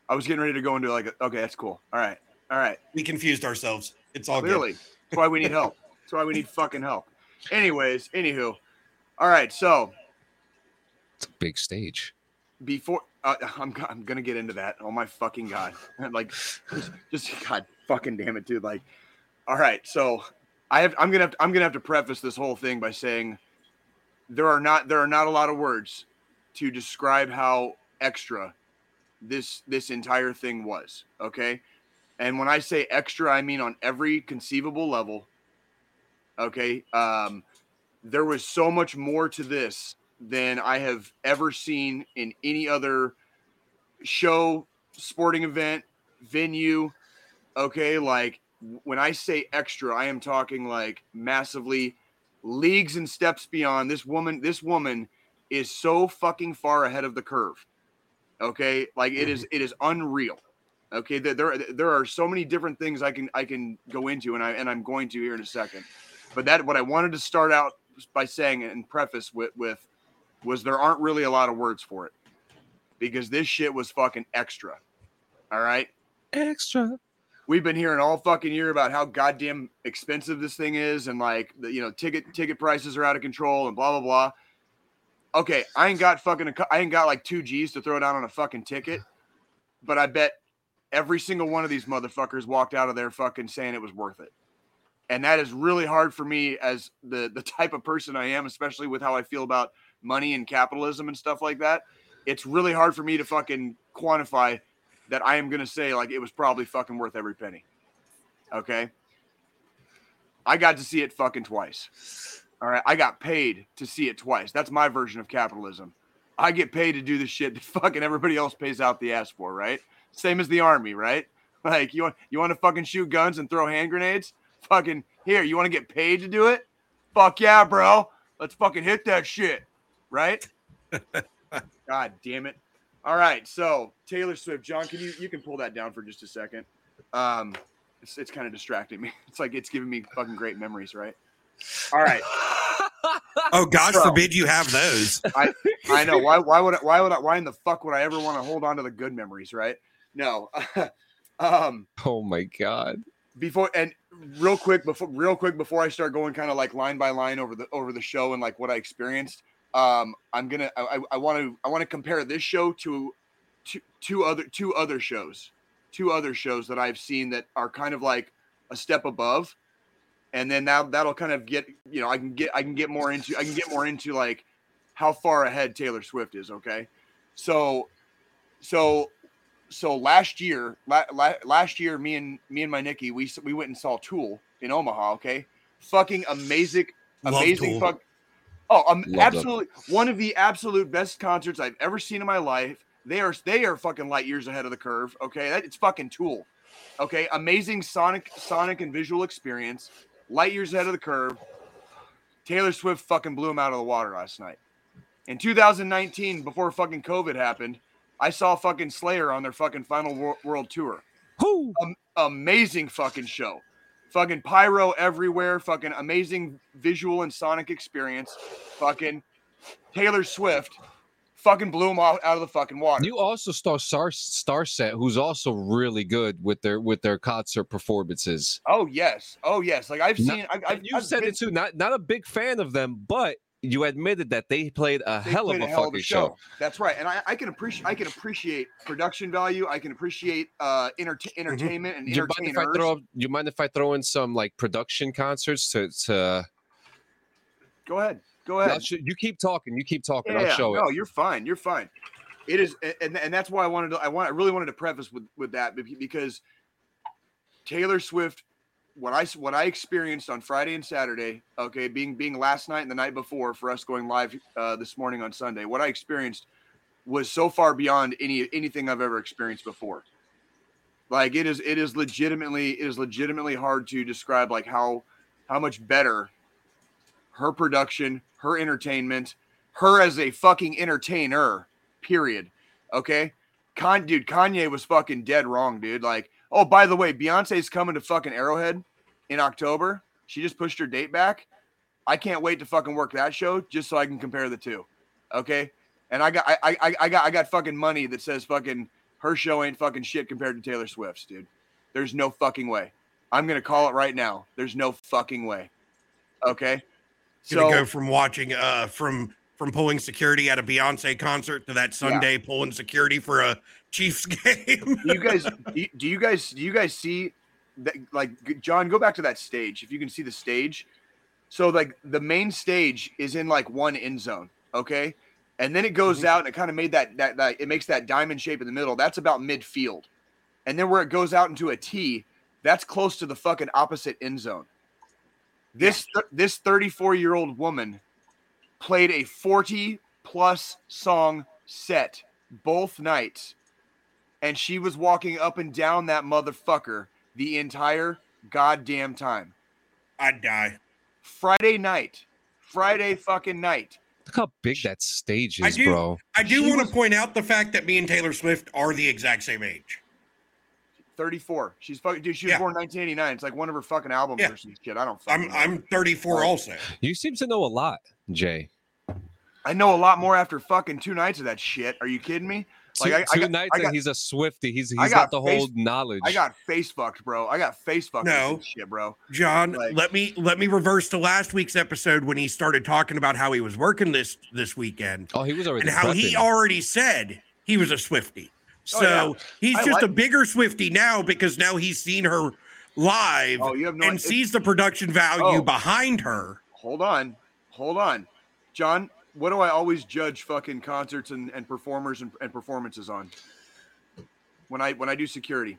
I was getting ready to go into like, a, okay, that's cool. All right, all right. we confused ourselves. It's all Clearly, that's why we need help. That's why we need fucking help. Anyways, anywho, all right. So It's a big stage. before uh, I'm I'm gonna get into that. Oh my fucking god! like, just, just god fucking damn it, dude. Like, all right. So I have I'm gonna have to, I'm gonna have to preface this whole thing by saying there are not there are not a lot of words to describe how extra this this entire thing was. Okay, and when I say extra, I mean on every conceivable level. Okay, um, there was so much more to this than I have ever seen in any other show, sporting event, venue. Okay, like when I say extra, I am talking like massively leagues and steps beyond. This woman, this woman is so fucking far ahead of the curve. Okay, like it is, mm-hmm. it is unreal. Okay, there, there, there are so many different things I can I can go into, and I and I'm going to here in a second. But that what I wanted to start out by saying and preface with with was there aren't really a lot of words for it because this shit was fucking extra. All right. Extra. We've been hearing all fucking year about how goddamn expensive this thing is and like the you know ticket ticket prices are out of control and blah blah blah. Okay, I ain't got fucking a I ain't got like 2 Gs to throw down on a fucking ticket, but I bet every single one of these motherfuckers walked out of there fucking saying it was worth it. And that is really hard for me as the the type of person I am, especially with how I feel about money and capitalism and stuff like that. It's really hard for me to fucking quantify that I am going to say like it was probably fucking worth every penny. Okay? I got to see it fucking twice. All right, I got paid to see it twice. That's my version of capitalism. I get paid to do the shit that fucking everybody else pays out the ass for, right? Same as the army, right? Like you want you want to fucking shoot guns and throw hand grenades? Fucking here, you want to get paid to do it? Fuck yeah, bro. Let's fucking hit that shit. Right? God damn it. All right, so Taylor Swift, John, can you you can pull that down for just a second? Um, it's, it's kind of distracting me. It's like it's giving me fucking great memories, right? All right, Oh, God Bro. forbid you have those. I I know why why would I, why would I, why in the fuck would I ever want to hold on to the good memories, right? No, um, Oh my god. before and real quick before real quick before I start going kind of like line by line over the over the show and like what I experienced. Um, I'm gonna I I want to I want to compare this show to two two other two other shows, two other shows that I've seen that are kind of like a step above, and then that that'll kind of get you know I can get I can get more into I can get more into like how far ahead Taylor Swift is. Okay, so so so last year la, la, last year me and me and my Nikki we we went and saw Tool in Omaha. Okay, fucking amazing amazing fuck. Oh, um, absolutely one of the absolute best concerts I've ever seen in my life. They are they are fucking light years ahead of the curve. Okay, that it's fucking Tool. Okay, amazing sonic sonic and visual experience. Light years ahead of the curve. Taylor Swift fucking blew him out of the water last night. In 2019, before fucking COVID happened, I saw fucking Slayer on their fucking final wor- world tour Who? um, amazing fucking show. Fucking pyro everywhere. Fucking amazing visual and sonic experience. Fucking Taylor Swift. Fucking blew him out, out of the fucking water. You also saw Star Starset, who's also really good with their with their concert performances. oh yes. Oh yes. Like I've Not- seen. I, I've, you I've said been- it too. Not not a big fan of them, but you admitted that they played a they hell of played a fucking show. That's right, and I, I can appreciate. I can appreciate production value. I can appreciate uh, enter- entertainment and Mm-hmm. You mind if I throw? You mind if I throw in some like production concerts to to? Go ahead. Go ahead. sh- you keep talking. You keep talking. Yeah, I'll show no, it. you're fine. You're fine. It is, and, and that's why I wanted to. I want. I really wanted to preface with with that because Taylor Swift, what I what I experienced on Friday and Saturday, okay, being being last night and the night before for us going live uh, this morning on Sunday, what I experienced was so far beyond any anything I've ever experienced before. Like it is, it is legitimately, it is legitimately hard to describe like how how much better her production, her entertainment, her as a fucking entertainer, period. Okay. Con dude, Kanye was fucking dead wrong, dude. Like, oh, by the way, Beyonce's coming to fucking Arrowhead in October. She just pushed her date back. I can't wait to fucking work that show just so I can compare the two. Okay. And I got I I, I got I got fucking money that says fucking her show ain't fucking shit compared to Taylor Swift's, dude. There's no fucking way. I'm gonna call it right now. There's no fucking way. Okay. Gonna go from watching uh from from pulling security at a Beyonce concert to that Sunday pulling security for a Chiefs game. you guys do you, guys do you guys see that like john go back to that stage if you can see the stage. So like the main stage is in like one end zone okay? And then it goes Mhm. out and it kind of made that, that that it makes that diamond shape in the middle. That's about midfield. And then where it goes out into a t that's close to the fucking opposite end zone this th- this 34 year old woman played a 40 plus song set both nights and she was walking up and down that motherfucker the entire goddamn time. I'd die. Friday night, Friday fucking night. Look how big that stage I is, do- bro. I do She want was- to point out the fact that me and Taylor Swift are the exact same age. 34. She's fucking dude. She was Yeah. born 1989. It's like one of her fucking albums Yeah. or some shit. I don't. I'm know. I'm 34 also. You seem to know a lot, Jay. I know a lot more after fucking two nights of that shit. Are you kidding me? Like, two I- I two got- nights I and he's a Swifty. He's I he's got got the whole face- knowledge. I got face fucked, bro. I got face fucked. No. this shit, bro. John, Like- let me let me reverse to last week's episode when he started talking about how he was working this this weekend oh, he was already and how he already said he was a Swifty. So Oh, yeah. he's I just like- a bigger Swifty now because now he's seen her live Oh, you have no. and it- sees the production value Oh. behind her. hold on, hold on, John. What do I always judge fucking concerts and, and performers and, and performances on? When I when I do security,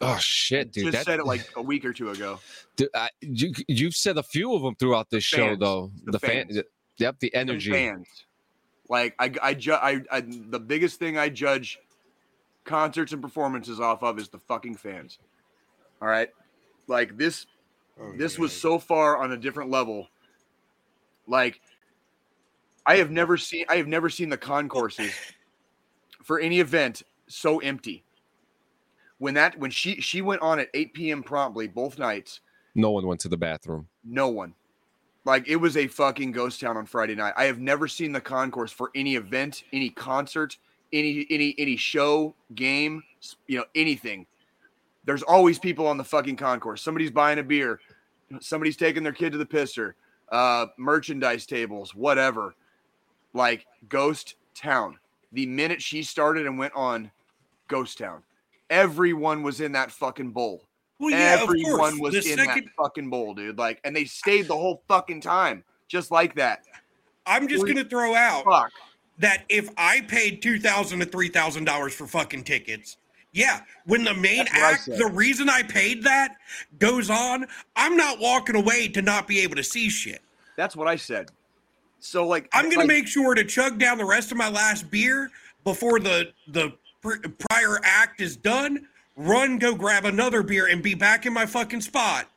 Oh shit, dude! just that, said it like a week or two ago. Dude, I, you you've said a few of them throughout this show, fans. though. The The, fan, fans. yep, the and energy. fans. Like I, I, ju- I, I, the biggest thing I judge concerts and performances off of is the fucking fans. All right, like this Oh, this yeah. was so far on a different level. Like I have never seen I have never seen the concourses for any event so empty. When that when she she went on at 8 p.m. promptly both nights, No one went to the bathroom. no one. Like it was a fucking ghost town on Friday night. I have never seen the concourse for any event, any concert, any any any show, game, you know, anything. There's always people on the fucking concourse. Somebody's buying a beer, somebody's taking their kid to the pisser, uh, merchandise tables, whatever. Like ghost town. The minute she started and went on ghost town, everyone was in that fucking bowl. Well, yeah, of Everyone course. was the in second, that fucking bowl, dude. Like, and they stayed the whole fucking time, just like that. I'm just Holy gonna throw out Fuck. that if I paid two thousand to three thousand dollars for fucking tickets, yeah, when the main That's what I act, the reason I paid that goes on, I'm not walking away to not be able to see shit. That's what I said. So, like, I'm gonna like, make sure to chug down the rest of my last beer before the the pr- prior act is done. Run, go grab another beer, and be back in my fucking spot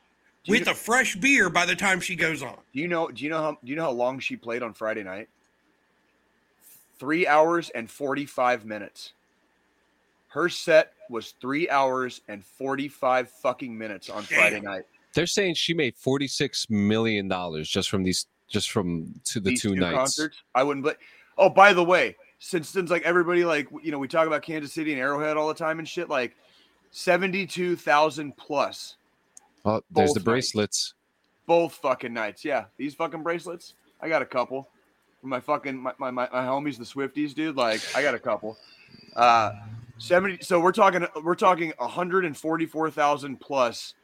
Do you with a fresh beer by the time she goes on. Do you know? Do you know how? Do you know how long she played on Friday night? Three hours and forty-five minutes. Her set was three hours and forty-five fucking minutes on Friday Damn. night. They're saying she made forty six million dollars just from these, just from to the These two, nights. concerts. I wouldn't. But oh, by the way, since since like everybody like you know we talk about Kansas City and Arrowhead all the time and shit like seventy-two thousand plus Oh, there's the nights. bracelets. both fucking nights. Yeah, these fucking bracelets. I got a couple. From my fucking my, my, my, my homies, the Swifties, dude. Like I got a couple. Uh 70 so we're talking we're talking 144,000 plus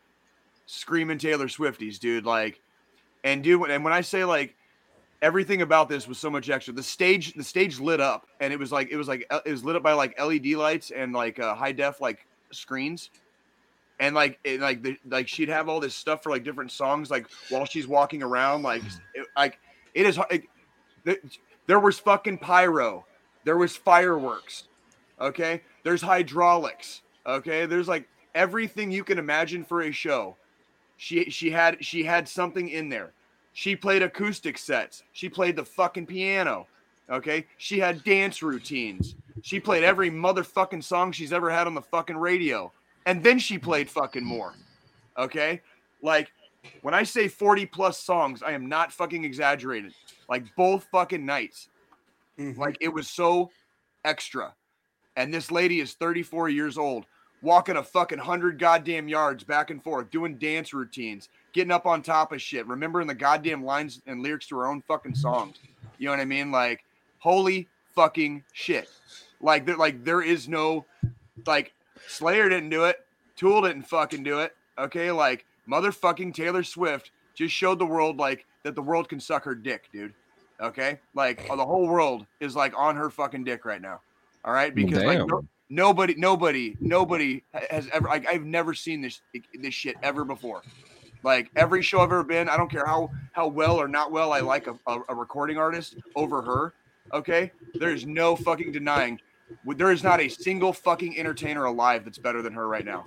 screaming Taylor Swifties, dude. Like and dude, and when I say like everything about this was so much extra. The stage the stage lit up and it was like it was like it was lit up by like LED lights and like uh, high def like screens. And like it, like the, like she'd have all this stuff for like different songs like while she's walking around like mm. it, like it is th- there was fucking pyro. There was fireworks okay? There's hydraulics okay? There's like everything you can imagine for a show. She she had she had something in there. She played acoustic sets. She played the fucking piano okay she had dance routines she played every motherfucking song she's ever had on the fucking radio and then she played fucking more. Okay? Like when I say 40 plus songs, I am not fucking exaggerated. Like both fucking nights. Mhm. Like it was so extra. And this lady is 34 years old, walking a fucking 100 goddamn yards back and forth, doing dance routines, getting up on top of shit, remembering the goddamn lines and lyrics to her own fucking songs. You know what I mean? Like holy fucking shit. Like there like there is no like Slayer didn't do it. Tool didn't fucking do it. Okay, like motherfucking Taylor Swift just showed the world like that the world can suck her dick, dude. Okay, like uh, the whole world is like on her fucking dick right now. All right, because like no- nobody, nobody, nobody has ever like I've never seen this this shit ever before. Like every show I've ever been, I don't care how how well or not well I like a, a, a recording artist over her. Okay, there's no fucking denying there is not a single fucking entertainer alive that's better than her right now.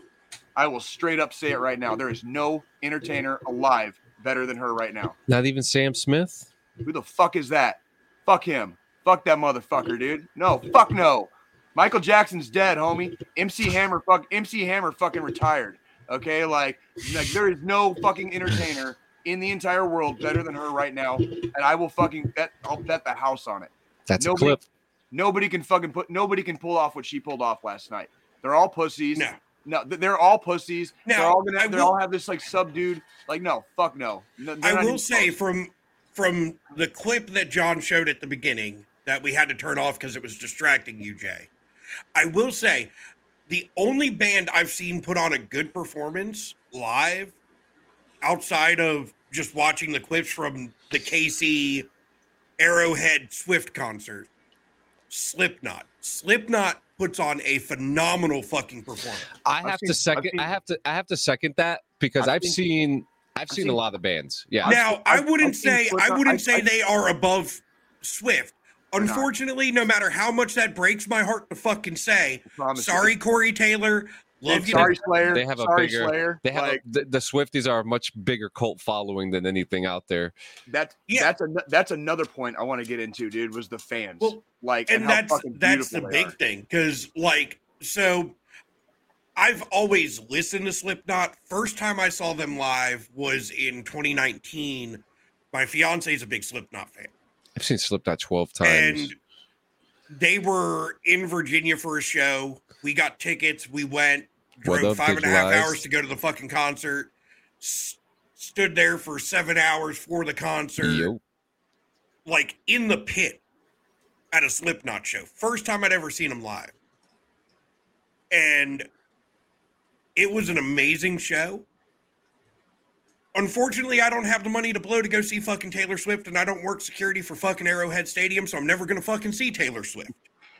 I will straight up say it right now. There is no entertainer alive better than her right now. Not even Sam Smith. Who the fuck is that? Fuck him. Fuck that motherfucker, dude. No, fuck no. Michael Jackson's dead, homie. MC Hammer fuck MC Hammer fucking retired. Okay, like like there is no fucking entertainer in the entire world better than her right now, and I will fucking bet I'll bet the house on it. That's Nobody- a clip. Nobody can fucking put. Nobody can pull off what she pulled off last night. They're all pussies. No. No, they're all pussies. they're all gonna. They will- all have this like subdued. Like no, fuck no. No, I will say close. from from the clip that John showed at the beginning that we had to turn off because it was distracting you, Jay. I will say the only band I've seen put on a good performance live outside of just watching the clips from the Casey Arrowhead Swift concert, Slipknot. Slipknot puts on a phenomenal fucking performance. I I've have seen- to second. seen- I have to. I have to second that because I've I've, seen- seen. I've seen, a lot of bands. Yeah. I've now I wouldn't I've say I wouldn't say I- they are above Swift. Unfortunately, no matter how much that breaks my heart to fucking say, I promise you. sorry, Corey Taylor. Love Dude, you. sorry, Slayer. They have a sorry, bigger- Slayer. They have like, a, the, the Swifties are a much bigger cult following than anything out there. That's Yeah. that's a, that's another point I want to get into, dude. Was the fans Well, like and how that's that's the big are. thing because like so i've always listened to slipknot first time i saw them live was in 2019 my fiance is a big slipknot fan I've seen Slipknot twelve times. and they were in virginia for a show we got tickets we went What drove up, five and a half hours to go to the fucking concert s- stood there for seven hours for the concert Yo. like in the pit at a Slipknot show. First time I'd ever seen him live. And it was an amazing show. Unfortunately, I don't have the money to blow to go see fucking Taylor Swift, and I don't work security for fucking Arrowhead Stadium, so I'm never gonna fucking see Taylor Swift.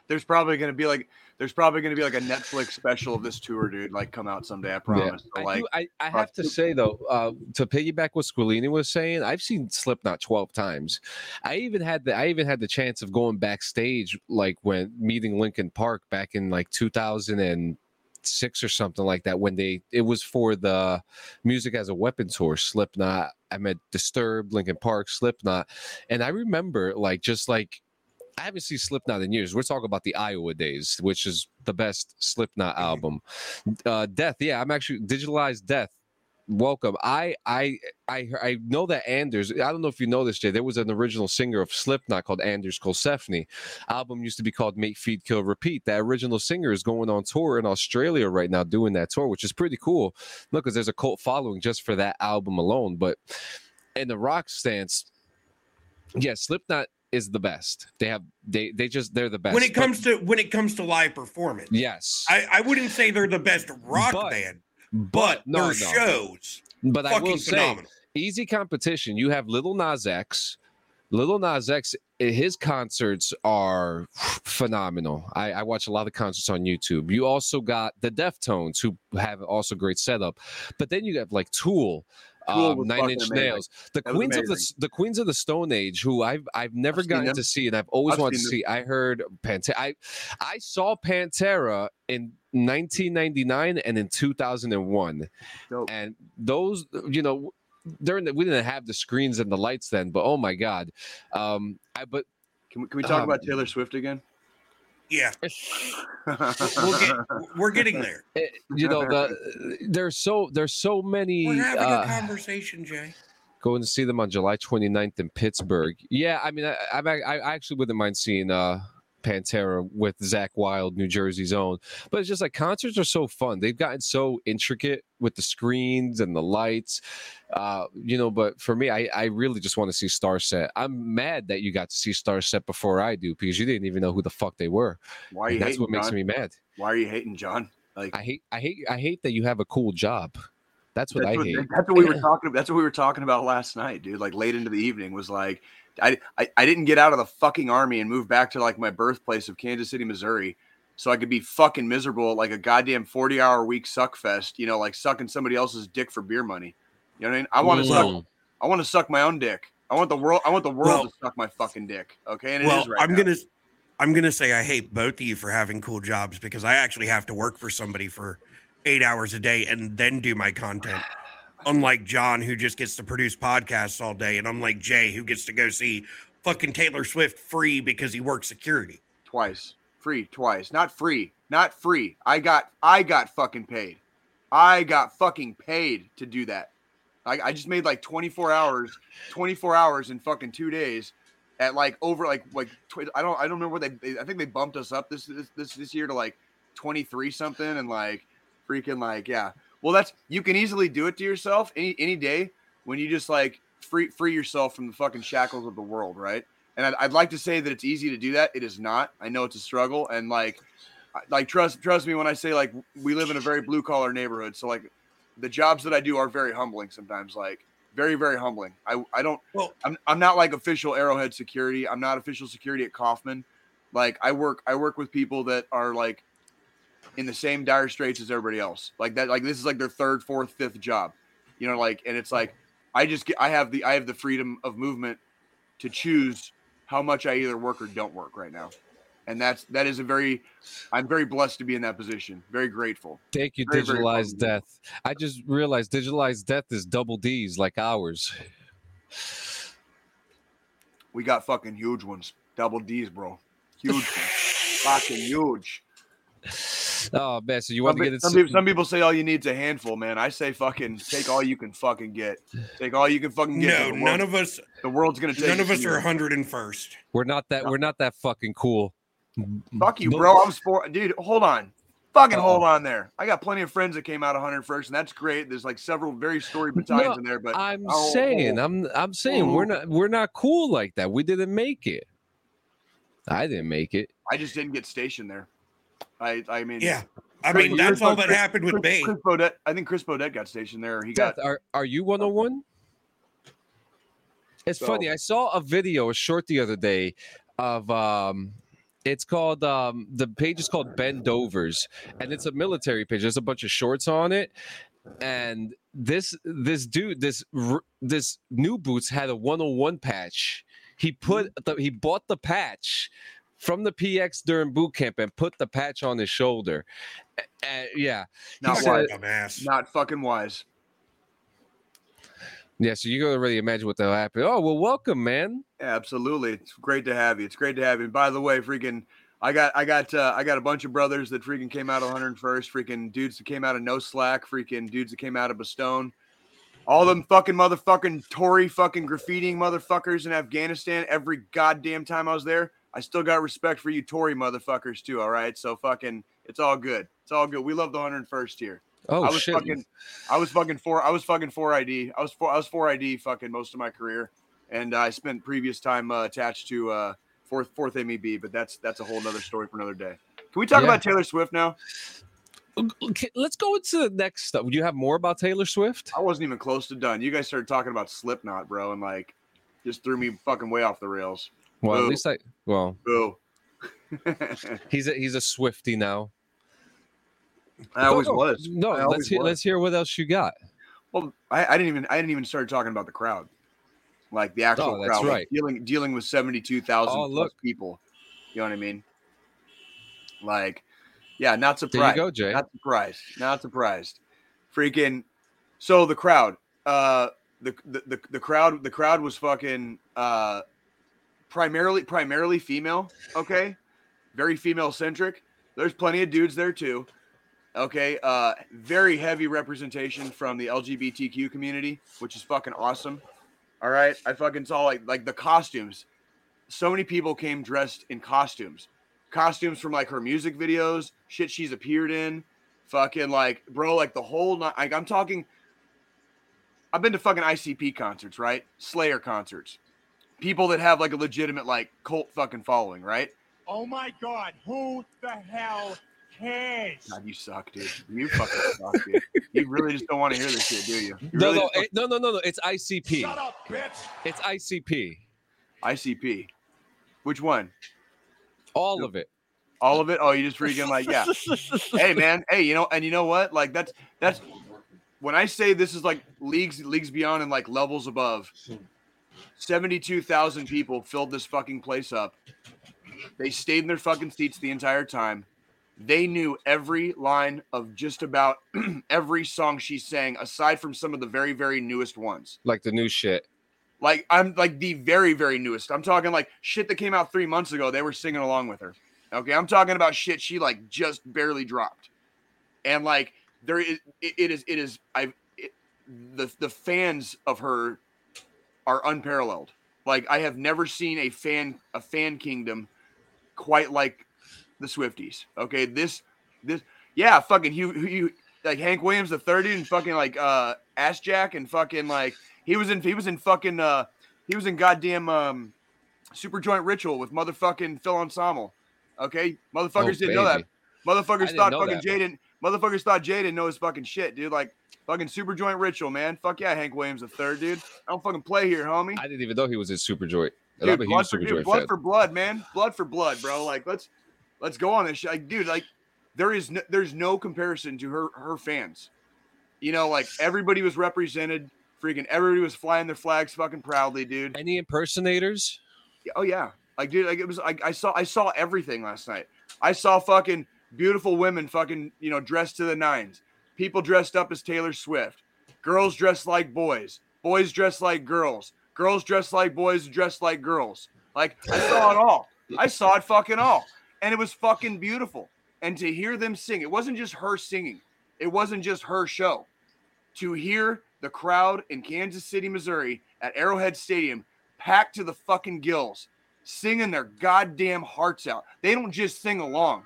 There's probably gonna be like there's probably gonna be like a Netflix special of this tour, dude. Like come out someday, I promise. So, I, do, I, I have to say though, uh, to piggyback what Squilini was saying, I've seen Slipknot twelve times. I even had the I even had the chance of going backstage, like when meeting Linkin Park back in like two thousand and six or something like that. When they it was for the Music as a Weapon tour, Slipknot. I met Disturbed, Linkin Park, Slipknot, and I remember like just like. I haven't seen Slipknot in years. We're talking about the Iowa days, which is the best Slipknot Mhm. album uh death yeah i'm actually digitalized death welcome i i i i know that anders i don't know if you know this jay there was an original singer of slipknot called anders Colsefni. album used to be called mate feed kill repeat that original singer is going on tour in australia right now doing that tour which is pretty cool look because there's a cult following just for that album alone but in the rock stance yeah slipknot is the best they have they they just they're the best when it But- comes to when it comes to live performance, yes I, I wouldn't say they're the best rock But- band, but but no, their no. shows but i will say phenomenal. easy competition. You have Little Nas X. Little Nas X, his concerts are phenomenal. I, I watch a lot of concerts on YouTube. You also got the Deftones, who have also great setup, but then you have like Tool um, Nine Inch amazing. Nails, the That Queens of the the Queens of the Stone Age, who I've I've never I've gotten to see, and I've always I've wanted to seen see. I heard Pantera. I I saw Pantera in 1999 and in 2001 dope. and those you know during the, we didn't have the screens and the lights then but oh my god um i but Can we, can we talk Um, about Taylor Swift again? Yeah, we'll get, we're getting there. eh, you know the there's so there's so many We're having uh, a conversation, Jay. going to see them on july 29th in pittsburgh yeah i mean i i, I actually wouldn't mind seeing uh Pantera with Zakk Wylde, New Jersey's own. But it's just like concerts are so fun. They've gotten so intricate with the screens and the lights. Uh, you know, but for me, I, I really just want to see Starset. I'm mad that you got to see Starset before I do because you didn't even know who the fuck they were. Why are you That's hating, what makes John? me mad. Why are you hating, John? Like I hate I hate I hate that you have a cool job. That's what that's I what, hate. that's what we were talking. That's what we were talking about last night, dude. Like late into the evening was like, I, I I didn't get out of the fucking army and move back to like my birthplace of Kansas City, Missouri, so I could be fucking miserable at like a goddamn forty hour week suck fest. You know, like sucking somebody else's dick for beer money. You know what I mean? I want to suck. I want to suck my own dick. I want the world. I want the world Well- to suck my fucking dick. Okay, and it is well, right I'm now. gonna I'm gonna say I hate both of you for having cool jobs because I actually have to work for somebody for eight hours a day and then do my content. Unlike John, who just gets to produce podcasts all day, and unlike Jay, who gets to go see fucking Taylor Swift free because he works security. twice. Free twice. Not free. Not free. I got i got fucking paid. I got fucking paid to do that. I, I just made like 24 hours 24 hours in fucking two days at like over like like tw- i don't i don't remember what they, i think they bumped us up this this this, this year to like 23 something and like freaking like yeah well that's you can easily do it to yourself any any day when you just like free free yourself from the fucking shackles of the world right and I'd, I'd like to say that it's easy to do that. It is not. I know it's a struggle, and like, like trust trust me when I say like we live in a very blue collar neighborhood. So like, the jobs that I do are very humbling sometimes. Like very very humbling. I I don't. Well- I'm I'm not like official Arrowhead security. I'm not official security at Kauffman. Like I work I work with people that are like in the same dire straits as everybody else. Like that. Like this is like their third, fourth, fifth job. You know, like and it's like I just get I have the I have the freedom of movement to choose how much I either work or don't work right now. And that's that is a very I'm very blessed to be in that position. Very grateful. Thank you, Very, very digitalized popular. death. I just realized digitalized death is double D's like ours. We got fucking huge ones. Double D's, bro. Huge fucking huge. Oh man, so you want Some, to pe- get some, into people, some people say all you need is a handful, man. I say fucking take all you can fucking get. Take all you can fucking get. No, the, none world, of us, the world's gonna take. none of us are 101st. we're not that we're not that fucking cool. Fuck you, bro. I'm sport, dude. Hold on. Fucking hold Uh-oh. on there. I got plenty of friends that came out 101st, and that's great. There's like several very storied battalions No, in there, but I'm oh, oh. saying, oh, I'm I'm saying we're Oh. not we're not cool like that. We didn't make it. I didn't make it. I just didn't get stationed there. I I mean, Yeah. I mean, that's all that Chris- happened with Chris, Bay. Chris Baudet, I think Chris Baudet got stationed there. He got Death, are are you 101? It's So- funny. I saw a video, a short the other day of um it's called um the page is called Bend Overs and it's a military page. There's a bunch of shorts on it. And this this dude, this this new boots had a 101 patch. He put the, he bought the patch from the PX during boot camp and put the patch on his shoulder. A- and yeah, not said- wise. Dumbass. Not fucking wise. yeah. So you can really imagine what that'll happen. Oh well, welcome, man. Absolutely, it's great to have you. It's great to have you. And by the way, freaking, I got, I got, uh, I got a bunch of brothers that freaking came out of 101st. Freaking dudes that came out of No Slack. Freaking dudes that came out of Bastogne. All them fucking motherfucking Tory fucking graffitiing motherfuckers in Afghanistan. Every goddamn time I was there, I still got respect for you Tory motherfuckers too. All right, so fucking, it's all good. It's all good. We love the 101st here. Oh I was shit. fucking, I was fucking four. I was fucking four ID. I was four. I was four ID fucking most of my career, and I spent previous time uh, attached to uh, fourth fourth MEB. But that's that's a whole nother story for another day. Can we talk Yeah. about Taylor Swift now? Okay, let's go into the next stuff. Do you have more about Taylor Swift? I wasn't even close to done. You guys started talking about Slipknot, bro, and like just threw me fucking way off the rails. Well, Boo. at least I. Well, Boo. he's a he's a Swifty now. I always Go, go. was. No, let's hear, was. let's hear what else you got. Well, I, I didn't even I didn't even start talking about the crowd, like the actual Oh, crowd, like, right. dealing dealing with seventy two thousand Oh, plus people. You know what I mean? Like, yeah, not There you surprised. go, Jay. Not surprised. Not surprised. Freaking. So the crowd, uh, the the the, the crowd, the crowd was fucking uh, primarily primarily female. Okay, very female centric. There's plenty of dudes there too. Okay, uh, very heavy representation from the LGBTQ community, which is fucking awesome. All right, I fucking saw like like the costumes. So many people came dressed in costumes, costumes from like her music videos, shit she's appeared in, fucking like bro, like the whole night. Like I'm talking. I've been to fucking ICP concerts, right? Slayer concerts, people that have like a legitimate like cult fucking following, right? Oh my god, who the hell cares? God, you suck, dude. You fucking suck, dude. You really just don't want to hear this shit, do you? you No, really no, just eh, no, no, no, no. It's ICP. Shut up, bitch! It's ICP. ICP. Which one? All of it. All of it? Oh, you just freaking like, yeah. hey man, hey, you know, and you know what? Like that's that's when I say this is like leagues leagues beyond and like levels above. 72,000 people filled this fucking place up. They stayed in their fucking seats the entire time. They knew every line of just about every song she sang, aside from some of the very, very newest ones. Like the new shit. Like I'm like the very, very newest. I'm talking like shit that came out three months ago. They were singing along with her. Okay, I'm talking about shit she like just barely dropped, and like there is it, it is it is I it, the the fans of her are unparalleled. Like I have never seen a fan a fan kingdom quite like the Swifties. Okay, this this yeah, fucking Hugh, Hugh like Hank Williams the third and fucking like uh Assjack and fucking like he was in he was in fucking uh he was in goddamn um Super Joint Ritual with motherfucking Phil Anselmo. Okay, motherfuckers Oh, didn't know that. Motherfuckers thought fucking that. Motherfuckers thought Jay didn't know his fucking shit, dude. Like fucking Super Joint Ritual, man. Fuck yeah, Hank Williams the third, dude. I don't fucking play here, homie. I didn't even know he was in Superjoint. And I'm Dude, blood for, dude, blood for blood, man. Blood for blood, bro. Like let's let's go on this shit. Like, dude, like there is no, there's no comparison to her her fans. You know, like everybody was represented. Freaking everybody was flying their flags fucking proudly, dude. Any impersonators? Oh yeah, like dude, like it was. Like I saw, I saw everything last night. I saw fucking beautiful women, fucking you know, dressed to the nines. People dressed up as Taylor Swift. Girls dressed like boys. Boys dressed like girls. Girls dressed like boys, dressed like girls. Like I saw it all. I saw it fucking all, and it was fucking beautiful. And to hear them sing, it wasn't just her singing. It wasn't just her show. To hear the crowd in Kansas City, Missouri at Arrowhead Stadium packed to the fucking gills, singing their goddamn hearts out. They don't just sing along.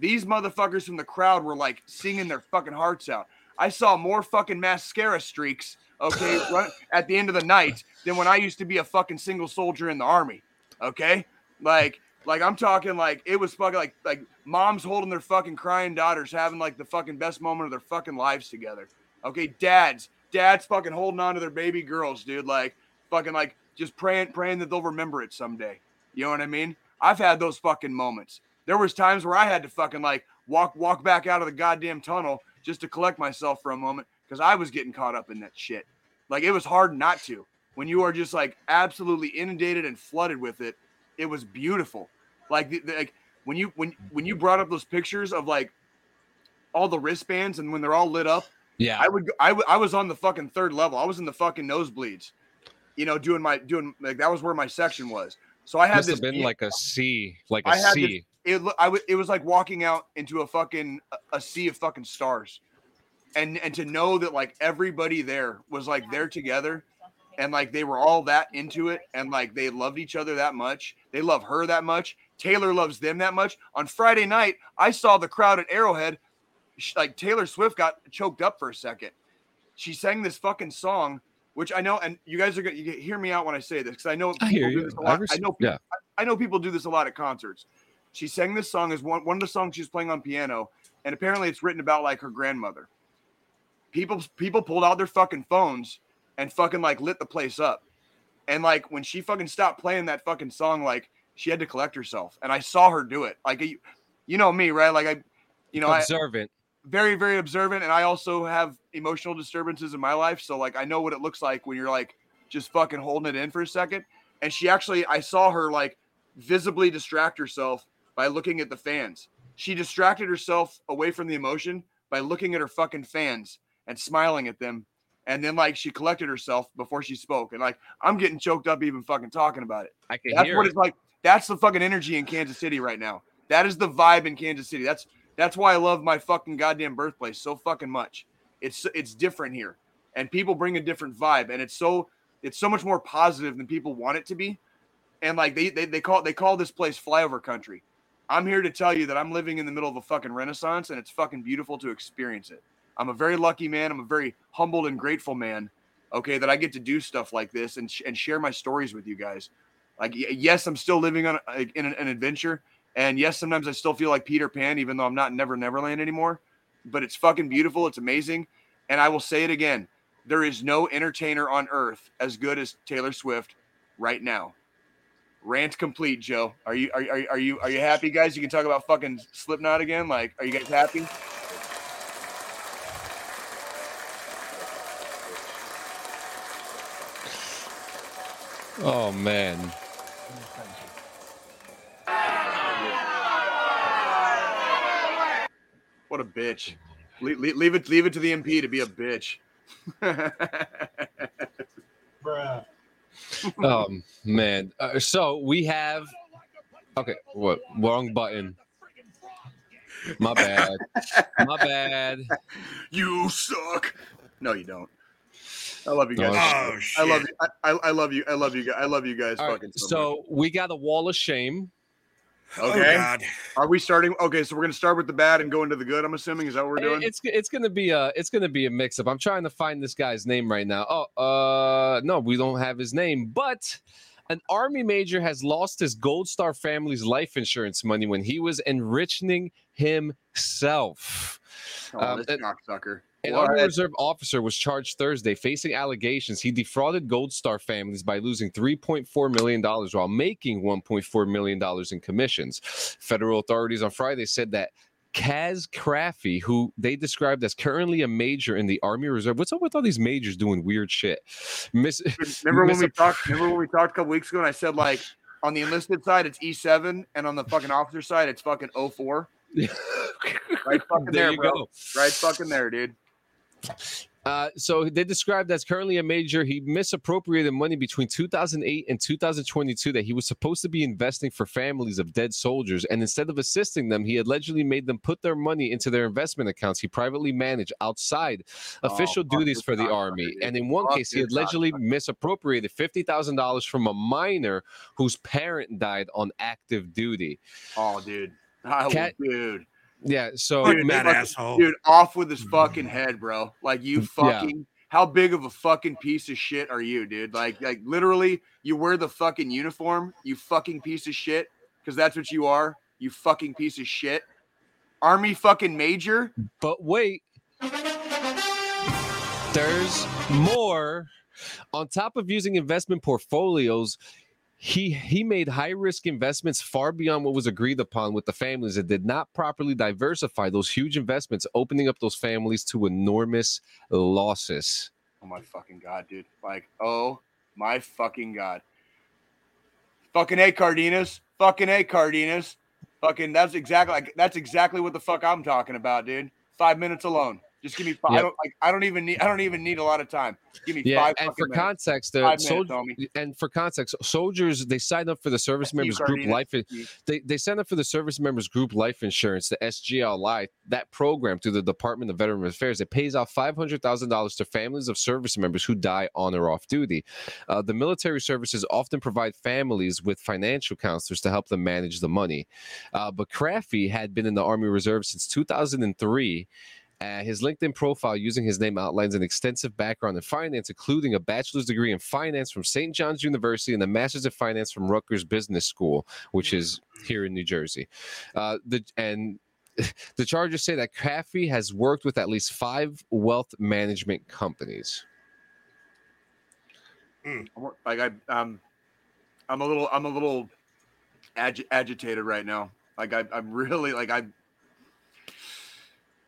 These motherfuckers from the crowd were like singing their fucking hearts out. I saw more fucking mascara streaks, okay, run, at the end of the night than when I used to be a fucking single soldier in the army. Okay? Like, like I'm talking like it was fucking like like moms holding their fucking crying daughters, having like the fucking best moment of their fucking lives together. Okay, dads, dads fucking holding on to their baby girls, dude. Like fucking like just praying, praying that they'll remember it someday. You know what I mean? I've had those fucking moments. There was times where I had to fucking like walk walk back out of the goddamn tunnel just to collect myself for a moment because I was getting caught up in that shit. Like it was hard not to. When you are just like absolutely inundated and flooded with it, it was beautiful. Like the, the- like when you when when you brought up those pictures of like all the wristbands and when they're all lit up, Yeah. I would I, w- I was on the fucking third level. I was in the fucking nosebleeds. You know, doing my doing like that was where my section was. So I had Must this have been like a C, like a had this- C. it I w- it was like walking out into a fucking a- sea of fucking stars, and and to know that like everybody there was like there together, and like they were all that into it, and like they loved each other that much, they love her that much. Taylor loves them that much. On Friday night, I saw the crowd at Arrowhead, like Taylor Swift got choked up for a second. She sang this fucking song, which I know, and you guys are gonna you hear me out when I say this because I know I people hear do you. this a I lot. I, know, yeah. I know people do this a lot at concerts. She sang this song as one one of the songs she's playing on piano, and apparently it's written about like her grandmother. People people pulled out their fucking phones and fucking like lit the place up. And like when she fucking stopped playing that fucking song, like she had to collect herself. And I saw her do it. Like you, you know me, right? Like I, you know, I Observant. very very observant, and I also have emotional disturbances in my life. So like I know what it looks like when you're like just fucking holding it in for a second. And she actually, I saw her like visibly distract herself by looking at the fans. She distracted herself away from the emotion by looking at her fucking fans and smiling at them. And then like she collected herself before she spoke. And like I'm getting choked up even fucking talking about it. I can That's hear what it. it's like. That's the fucking energy in Kansas City right now. That is the vibe in Kansas City. That's that's why I love my fucking goddamn birthplace so fucking much. It's it's different here, and people bring a different vibe, and it's so it's so much more positive than people want it to be. And like they they, they call they call this place flyover country. I'm here to tell you that I'm living in the middle of a fucking renaissance, and it's fucking beautiful to experience it. I'm a very lucky man. I'm a very humbled and grateful man. Okay, that I get to do stuff like this and sh- and share my stories with you guys. Like, yes, I'm still living on a, in an, an adventure, and yes, sometimes I still feel like Peter Pan, even though I'm not Never Neverland anymore. But it's fucking beautiful. It's amazing, and I will say it again: there is no entertainer on earth as good as Taylor Swift right now. Rant complete, Joe. Are you are, are, are you are you happy, guys? You can talk about fucking Slipknot again. Like, are you guys happy? Oh man. What a bitch. Le- le- leave it leave it to the MP to be a bitch. Bruh. Um man. Uh, so we have Okay, what wrong button. My bad. My bad. you suck. No, you don't. I love you guys. Oh shit! I love you. I, I, I love you. I love you guys. I love you guys All right, fucking so, so we got a wall of shame. Oh Okay. god! Are we starting? Okay, so we're gonna start with the bad and go into the good. I'm assuming is that what we're doing? It's it's gonna be a it's gonna be a mix up. I'm trying to find this guy's name right now. Oh, uh, no, we don't have his name. But an army major has lost his Gold Star family's life insurance money when he was enriching himself. oh, um, this cocksucker. An What? Army Reserve officer was charged Thursday facing allegations he defrauded Gold Star families by losing $3.4 million while making $1.4 million in commissions. Federal authorities on Friday said that Caz Craffy, who they described as currently a major in the Army Reserve. What's up with all these majors doing weird shit? Miss, Remember when we talked? Remember when we talked a couple weeks ago and I said like on the enlisted side, it's E7, and on the fucking officer side, it's fucking 04. Right fucking there, there, you bro. go. Right fucking there, dude. Uh, so they described as currently a major. He misappropriated money between 2008 and 2022 that he was supposed to be investing for families of dead soldiers, and instead of assisting them, he allegedly made them put their money into their investment accounts he privately managed outside Oh, official fuck duties for the cocksucker, army. And in one Fuck case, he allegedly cocksucker. misappropriated fifty thousand dollars from a minor whose parent died on active duty. Oh, dude. I will- Cat- dude. Yeah, so Dude, that fucking- asshole. Dude, off with his fucking mm. head, bro. Like you mm, Yeah. fucking how big of a fucking piece of shit are you, dude? Like like literally you wear the fucking uniform, you fucking piece of shit, because that's what you are, you fucking piece of shit. Army fucking major. But wait, there's more. On top of using investment portfolios, he he made high risk investments far beyond what was agreed upon with the families and did not properly diversify those huge investments, opening up those families to enormous losses. Oh my fucking god, dude. Like, oh my fucking god. Fucking A Cardenas. Fucking A Cardenas. Fucking that's exactly like that's exactly what the fuck I'm talking about, dude. Five minutes alone. Just give me five. I don't like I don't even need I don't even need a lot of time. Give me Yeah, five and for minutes. context, the minutes, soldier, and for context, soldiers they sign up for the service members group life. They they sign up for the service members group life insurance, the SGLI. That program through the Department of Veteran Affairs. It pays out five hundred thousand dollars to families of service members who die on or off duty. Uh, the military services often provide families with financial counselors to help them manage the money. Uh, but Craffy had been in the Army Reserve since two thousand and three. Uh, his LinkedIn profile using his name outlines an extensive background in finance, including a bachelor's degree in finance from St. John's University and a master's in finance from Rutgers Business School, which is here in New Jersey. Uh, the and the charges say that Craffy has worked with at least five wealth management companies. I'm- like I um I'm a little I'm a little agi- agitated right now. Like I I'm really like I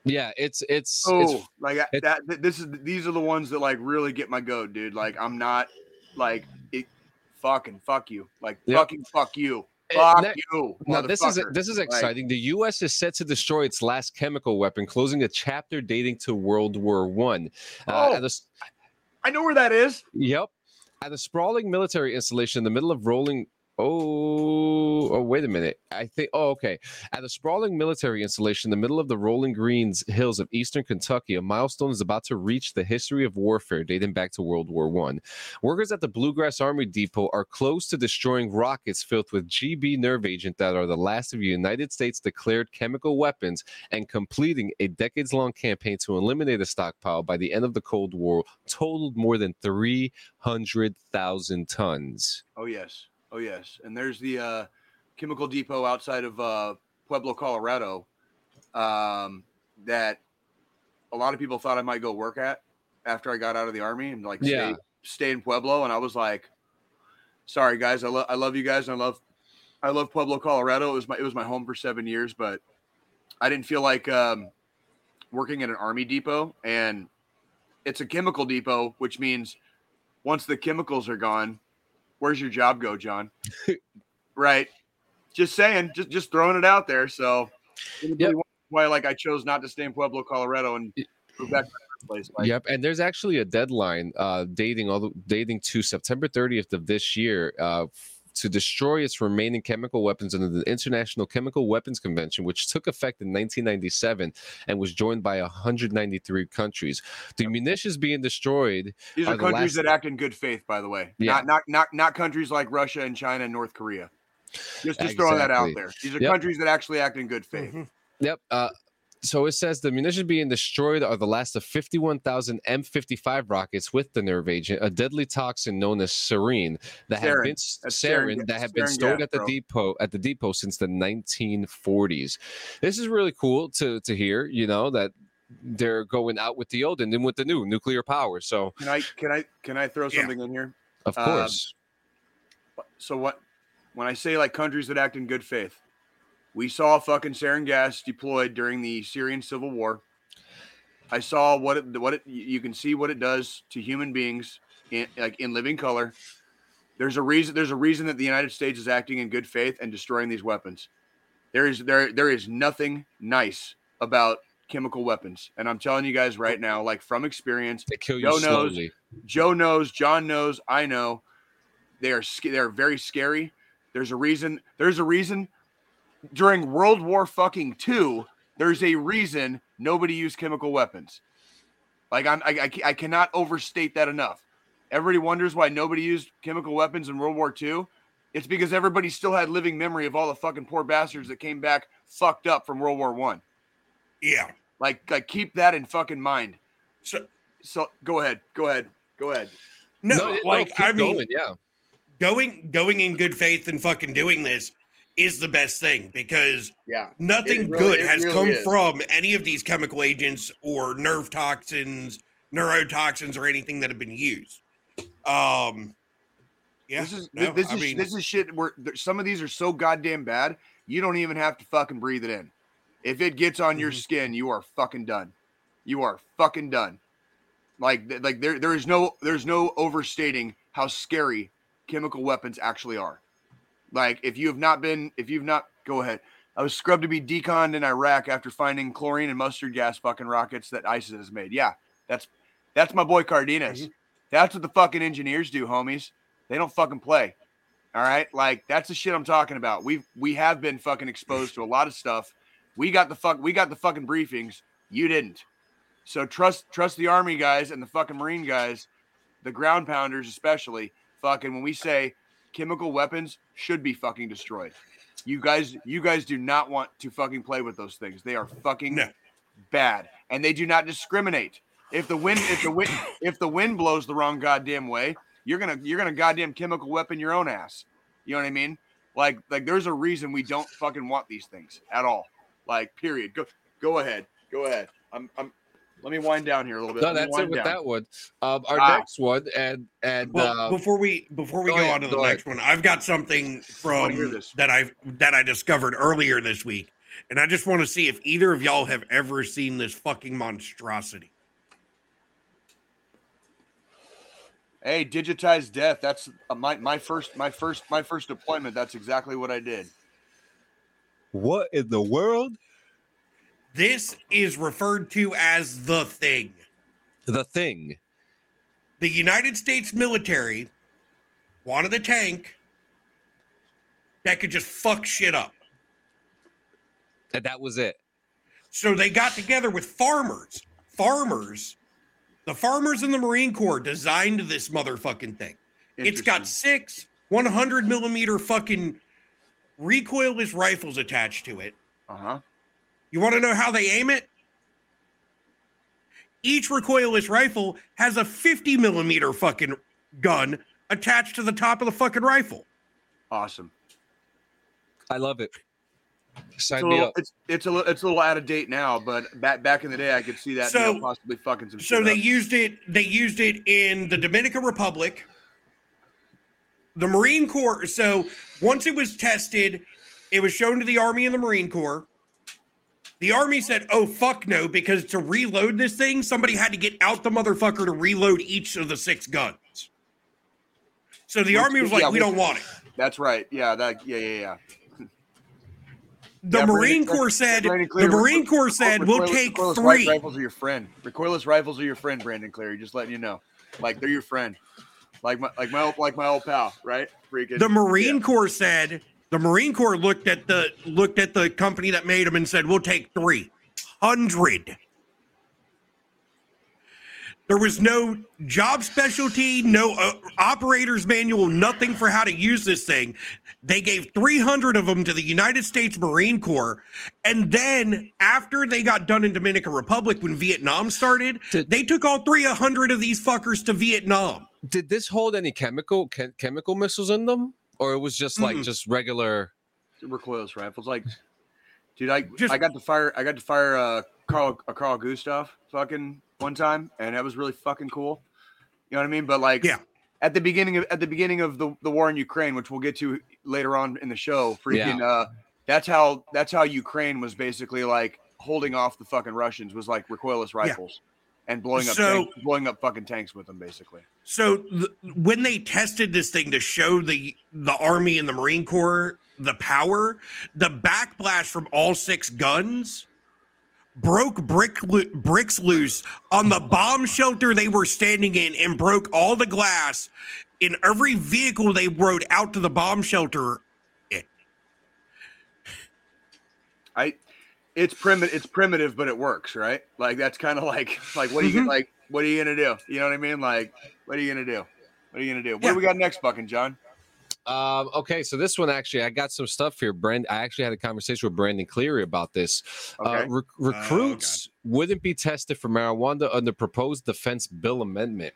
Yeah, it's it's, oh it's like I- it- that this is these are the ones that like really get my goat, dude. Like I'm not like it fucking fuck you. Like Yep. fucking fuck you. it- Fuck ne- you. Now this is this is Like, exciting. the U.S. is set to destroy its last chemical weapon, closing a chapter dating to World War One. Uh, Oh. s- I know where that is. Yep. At a sprawling military installation in the middle of rolling. Oh, oh, wait a minute. I think. Oh, okay. At a sprawling military installation in the middle of the rolling greens hills of eastern Kentucky, a milestone is about to reach the history of warfare dating back to World War One. Workers at the Bluegrass Army Depot are close to destroying rockets filled with GB nerve agent that are the last of the United States declared chemical weapons and completing a decades long campaign to eliminate a stockpile by the end of the Cold War totaled more than 300,000 tons. Oh yes. Oh yes. And there's the uh chemical depot outside of uh Pueblo, Colorado. Um that a lot of people thought I might go work at after I got out of the army and like Yeah. stay stay in Pueblo and I was like sorry guys, I love I love you guys and I love I love Pueblo, Colorado. It was my it was my home for 7 years, but I didn't feel like um working at an army depot and it's a chemical depot, which means once the chemicals are gone, where's your job go, John? right. Just saying, just just throwing it out there. So Yep. why like I chose not to stay in Pueblo, Colorado and move back to my place. Like, yep, and there's actually a deadline uh, dating all the, dating to September 30th of this year uh, f- to destroy its remaining chemical weapons under the International Chemical Weapons Convention, which took effect in 1997 and was joined by 193 countries. The munitions being destroyed These are are countries last- that act in good faith, by the way. Yeah. Not not not not countries like Russia and China and North Korea. Just just throwing that out there. These are Yep. countries that actually act in good faith. Mhm. Yep. Uh, so it says the munitions being destroyed are the last of 51,000 M55 rockets with the nerve agent, a deadly toxin known as sarin that had Sarin. been sarin, sarin- that had been stored gas, at the bro. depot at the depot since the 1940s. This is really cool to to hear. You know that they're going out with the old and then with the new nuclear power. So Can I can I can I throw Yeah. something in here? of Um, course, So what when I say like countries that act in good faith, we saw fucking sarin gas deployed during the Syrian civil war. I saw what it what it you can see what it does to human beings in like in living color. There's a reason. There's a reason that the United States is acting in good faith and destroying these weapons. There is there there is nothing nice about chemical weapons, and I'm telling you guys right now, like from experience, They kill you Joe knows. Joe knows, John knows, I know. They are they are very scary. There's a reason. There's a reason. During World War fucking two, there's a reason nobody used chemical weapons. Like I'm, I, I, I cannot overstate that enough. Everybody wonders why nobody used chemical weapons in World War II. It's because everybody still had living memory of all the fucking poor bastards that came back fucked up from World War One. Yeah. Like, like keep that in fucking mind. So So go ahead, go ahead, go ahead. no, it- like keep I mean, going, yeah. going going in good faith and fucking doing this is the best thing because Yeah, nothing really- good has really come is. from any of these chemical agents or nerve toxins, neurotoxins, or anything that have been used. Um, yeah, this is no, this I is mean, this is shit. Where some of these are so goddamn bad, you don't even have to fucking breathe it in. If it gets on your Mhm. skin, you are fucking done. You are fucking done. Like like there there is no there's no overstating how scary chemical weapons actually are. Like if you have not been if you've not go ahead. I was scrubbed to be deconned in Iraq after finding chlorine and mustard gas fucking rockets that ISIS has made. Yeah, that's that's my boy Cardenas. Mhm. That's what the fucking engineers do, homies. They don't fucking play. All right, like that's the shit I'm talking about. We we have been fucking exposed to a lot of stuff. We got the fuck we got the fucking briefings. You didn't. So trust trust the army guys and the fucking marine guys, the ground pounders especially. Fucking when we say chemical weapons should be fucking destroyed. You guys you guys do not want to fucking play with those things. They are fucking No. bad and they do not discriminate. If the wind if the wind if the wind blows the wrong goddamn way, you're gonna you're gonna goddamn chemical weapon your own ass. You know what I mean? Like like there's a reason we don't fucking want these things at all. Like period. Go go ahead. Go ahead. I'm I'm let me wind down here a little bit. No, that's it with down. that one. Um, our Ah. next one, and and Well, uh, before we before we go go, ahead, on to the go next one, I've got something from that I that I discovered earlier this week, and I just want to see if either of y'all have ever seen this fucking monstrosity. Hey, digitized death. That's uh, my my first my first my first deployment. That's exactly what I did. what in the world? This is referred to as the thing. The thing. The United States military wanted a tank that could just fuck shit up. And that was it. So they got together with farmers. Farmers. The farmers in the Marine Corps designed this motherfucking thing. It's got six 100 millimeter fucking recoilless rifles attached to it. uh-huh. You want to know how they aim it? Each recoilless rifle has a 50 millimeter fucking gun attached to the top of the fucking rifle. Awesome. I love it. It's Sign a, me little, up. it's it's a little it's a little out of date now, but back back in the day, I could see that you know, So- possibly fucking some. So shit they up. used it. They used it in the Dominican Republic. The Marine Corps. So once it was tested, it was shown to the Army and the Marine Corps. The Army said, "Oh fuck no!" Because to reload this thing, somebody had to get out the motherfucker to reload each of the six guns. So the Which- Army was like, yeah, "We don't want it." That's right. Yeah. That. Yeah. Yeah. Yeah. The Yeah, Marine Corps said. Brandon The Marine Corps said, "We'll take three. Rifles are your friend. Recoilless rifles are your friend, Brandon Cleary. Just letting you know, like they're your friend, like my like my old like my old pal, right? Freaking. the Marine yeah. Corps said the Marine Corps looked at the looked at the company that made them and said, "We'll take three hundred. There was no job specialty, no uh, operator's manual, nothing for how to use this thing. They gave 300 of them to the United States Marine Corps. And then after they got done in Dominican Republic when Vietnam started, Did- they took all 300 of these fuckers to Vietnam. Did this hold any chemical che- chemical missiles in them, or it was just like Mm-mm. just regular? recoilless rifles. Like, dude, I Just- I got to fire I got to fire uh Carl a Carl Gustav fucking one time, and that was really fucking cool. You know what I mean? But like, Yeah. At the beginning of at the beginning of the, the war in Ukraine, which we'll get to later on in the show, freaking uh that's how that's how Ukraine was basically like holding off the fucking Russians was like recoilless rifles. And blowing up So- tanks, blowing up fucking tanks with them, basically. So th- when they tested this thing to show the the Army and the Marine Corps the power, the backblast from all six guns broke brick lo- bricks loose on the bomb shelter they were standing in and broke all the glass in every vehicle they rode out to the bomb shelter. I, it's primitive. It's primitive, but it works, right? Like that's kind of like like what are you Mhm. like? What are you gonna do? You know what I mean? Like what are you gonna do? What are you gonna do? What Yeah. do we got next, fucking John? Um, okay, so this one actually, I got some stuff here. Brand, I actually had a conversation with Brandon Cleary about this. Uh, Okay. rec- recruits wouldn't be tested for marijuana under proposed defense bill amendment.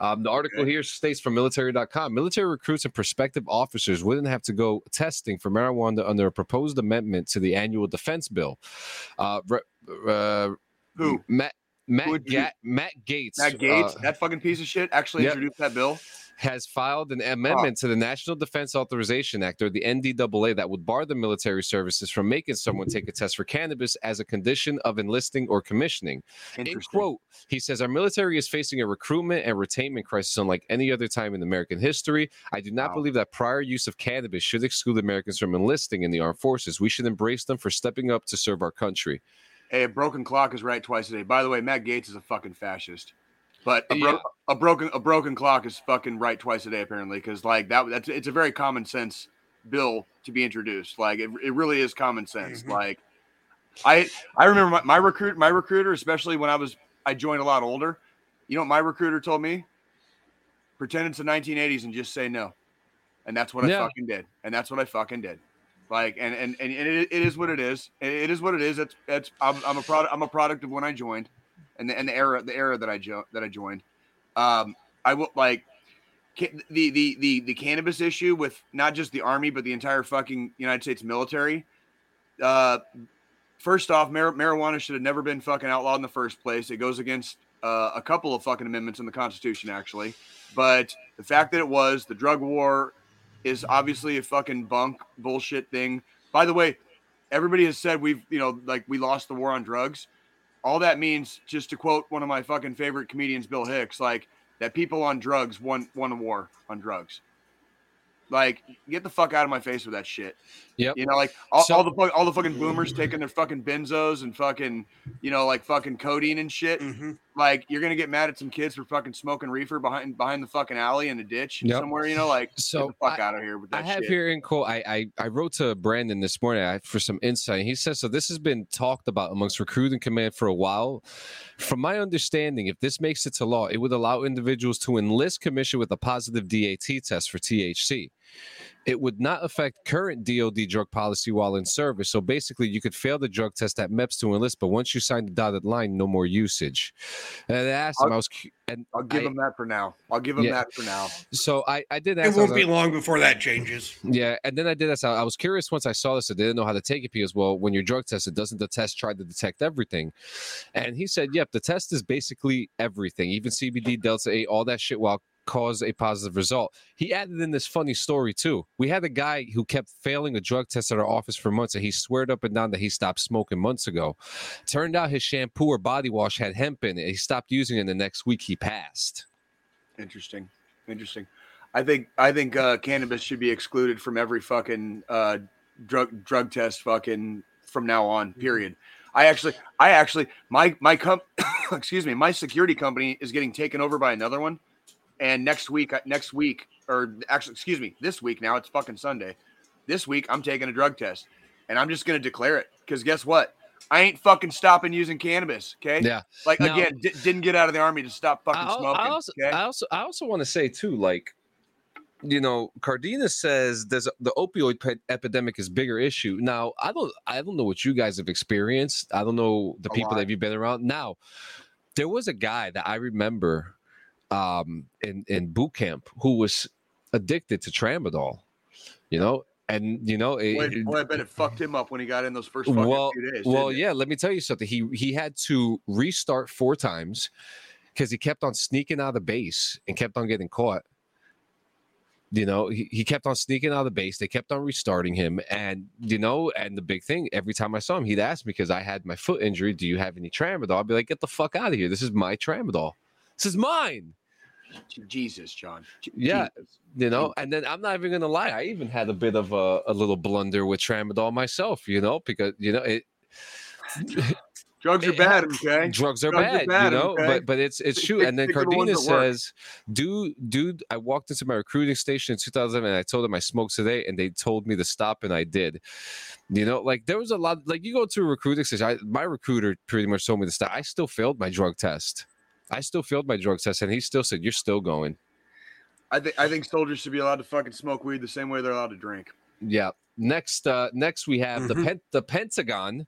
Um, the article Okay. here states from military.com military recruits and prospective officers wouldn't have to go testing for marijuana under a proposed amendment to the annual defense bill. Uh, uh, Who? Matt, Matt, Ga- Matt Gaetz. Matt Gaetz, uh, that fucking piece of shit, actually Yep. introduced that bill. Has filed an amendment to the National Defense Authorization Act, or the NDAA, that would bar the military services from making someone take a test for cannabis as a condition of enlisting or commissioning. In quote, he says, Our military is facing a recruitment and retainment crisis unlike any other time in American history. I do not Wow. believe that prior use of cannabis should exclude Americans from enlisting in the armed forces. We should embrace them for stepping up to serve our country. Hey, a broken clock is right twice a day. By the way, Matt Gaetz is a fucking fascist. But a, Yeah. a broken a broken clock is fucking right twice a day apparently because like that that's it's a very common sense bill to be introduced. Like it, it really is common sense. Mhm. Like I I remember my, my recruit my recruiter especially when I was I joined a lot older. You know what my recruiter told me? Pretend it's the 1980s and just say no. And that's what I fucking did. And that's what I fucking did. Like and and and it, it is what it is. It- it is what it is. It's it's I'm, I'm a product I'm a product of when I joined, and the and the era the era that I jo- that I joined. Um, I will like ca- the the the the cannabis issue with not just the army but the entire fucking United States military. Uh, first off, mar- marijuana should have never been fucking outlawed in the first place. It goes against uh, a couple of fucking amendments in the Constitution actually, but the fact that it was the drug war is obviously a fucking bunk bullshit thing. By the way, everybody has said we've, you know, like we lost the war on drugs. All that means, just to quote one of my fucking favorite comedians, Bill Hicks, like that people on drugs won won a war on drugs. Like, get the fuck out of my face with that shit. Yeah, You know, like all, So- all the all the fucking boomers taking their fucking benzos and fucking, you know, like fucking codeine and shit. Mhm. Like, you're gonna get mad at some kids for fucking smoking reefer behind behind the fucking alley in a ditch Yep. somewhere. You know, like So get the fuck I- out of here with I have shit. here in quote. I, I I wrote to Brandon this morning I, for some insight. He says so. This has been talked about amongst recruiting command for a while. From my understanding, if this makes it to law, it would allow individuals to enlist commission with a positive DAT test for THC. It would not affect current DoD drug policy while in service. So basically, you could fail the drug test at MEPS to enlist, but once you sign the dotted line, no more usage. And I asked him, I was, and I'll give I- him that for now. I'll give him Yeah. that for now. so I, I did It ask. I was won't be like- long before that changes. yeah, and then I did this. I I was curious once I saw this. I didn't know how to take it because, well, when you're drug tested, doesn't the test try to detect everything? And he said, "Yep, the test is basically everything, even CBD, Delta Eight, all that shit, will cause a positive result." He added in this funny story too. We had a guy who kept failing a drug test at our office for months, and he sweared up and down that he stopped smoking months ago. Turned out his shampoo or body wash had hemp in it. He stopped using it. and The next week, he passed. Interesting. Interesting. I think I think uh, cannabis should be excluded from every fucking uh, drug drug test fucking from now on. Period. I actually I actually my my comp excuse me my security company is getting taken over by another one, and next week uh, next week or actually excuse me this week now it's fucking Sunday. This week I'm taking a drug test, and I'm just gonna declare it because guess what? I ain't fucking stopping using cannabis. Okay. Yeah. Like Now- again, di- didn't get out of the army to stop fucking I, al- smoking. I also, okay? I also, I also want to say too, like, you know, Cardenas says there's a, the opioid pe- epidemic is bigger issue. Now, I don't, I don't know what you guys have experienced. I don't know the A people lot. that you've been around. Now, there was a guy that I remember um, in in boot camp who was addicted to tramadol. You know, and you know, it, Boy, boy, I bet it fucked him up when he got in those first well, few days. well, it? yeah. Let me tell you something. He he had to restart four times because he kept on sneaking out of the base and kept on getting caught. you know, he, he kept on sneaking out of the base. They kept on restarting him. And, you know, and the big thing, every time I saw him, he'd ask me because I had my foot injury, do you have any tramadol? I'd be like, get the fuck out of here. This is my tramadol. This is mine. Jesus, John. Yeah. Jesus. You know, and then I'm not even gonna lie, I even had a bit of a, a little blunder with tramadol myself, you know, because you know it Drugs are bad, okay? drugs are Drugs are bad, bad, you know, okay? but but it's it's true. And then Cardenas says, dude, dude, I walked into my recruiting station in 2000 and I told them I smoked today, and they told me to stop, and I did. You know, like there was a lot. Like you go to a recruiting station, I, my recruiter pretty much told me to stop. I still failed my drug test. I still failed my drug test, and he still said, "You're still going." I think I think soldiers should be allowed to fucking smoke weed the same way they're allowed to drink. Yeah. Next, uh, next we have the Mhm. pen- the Pentagon.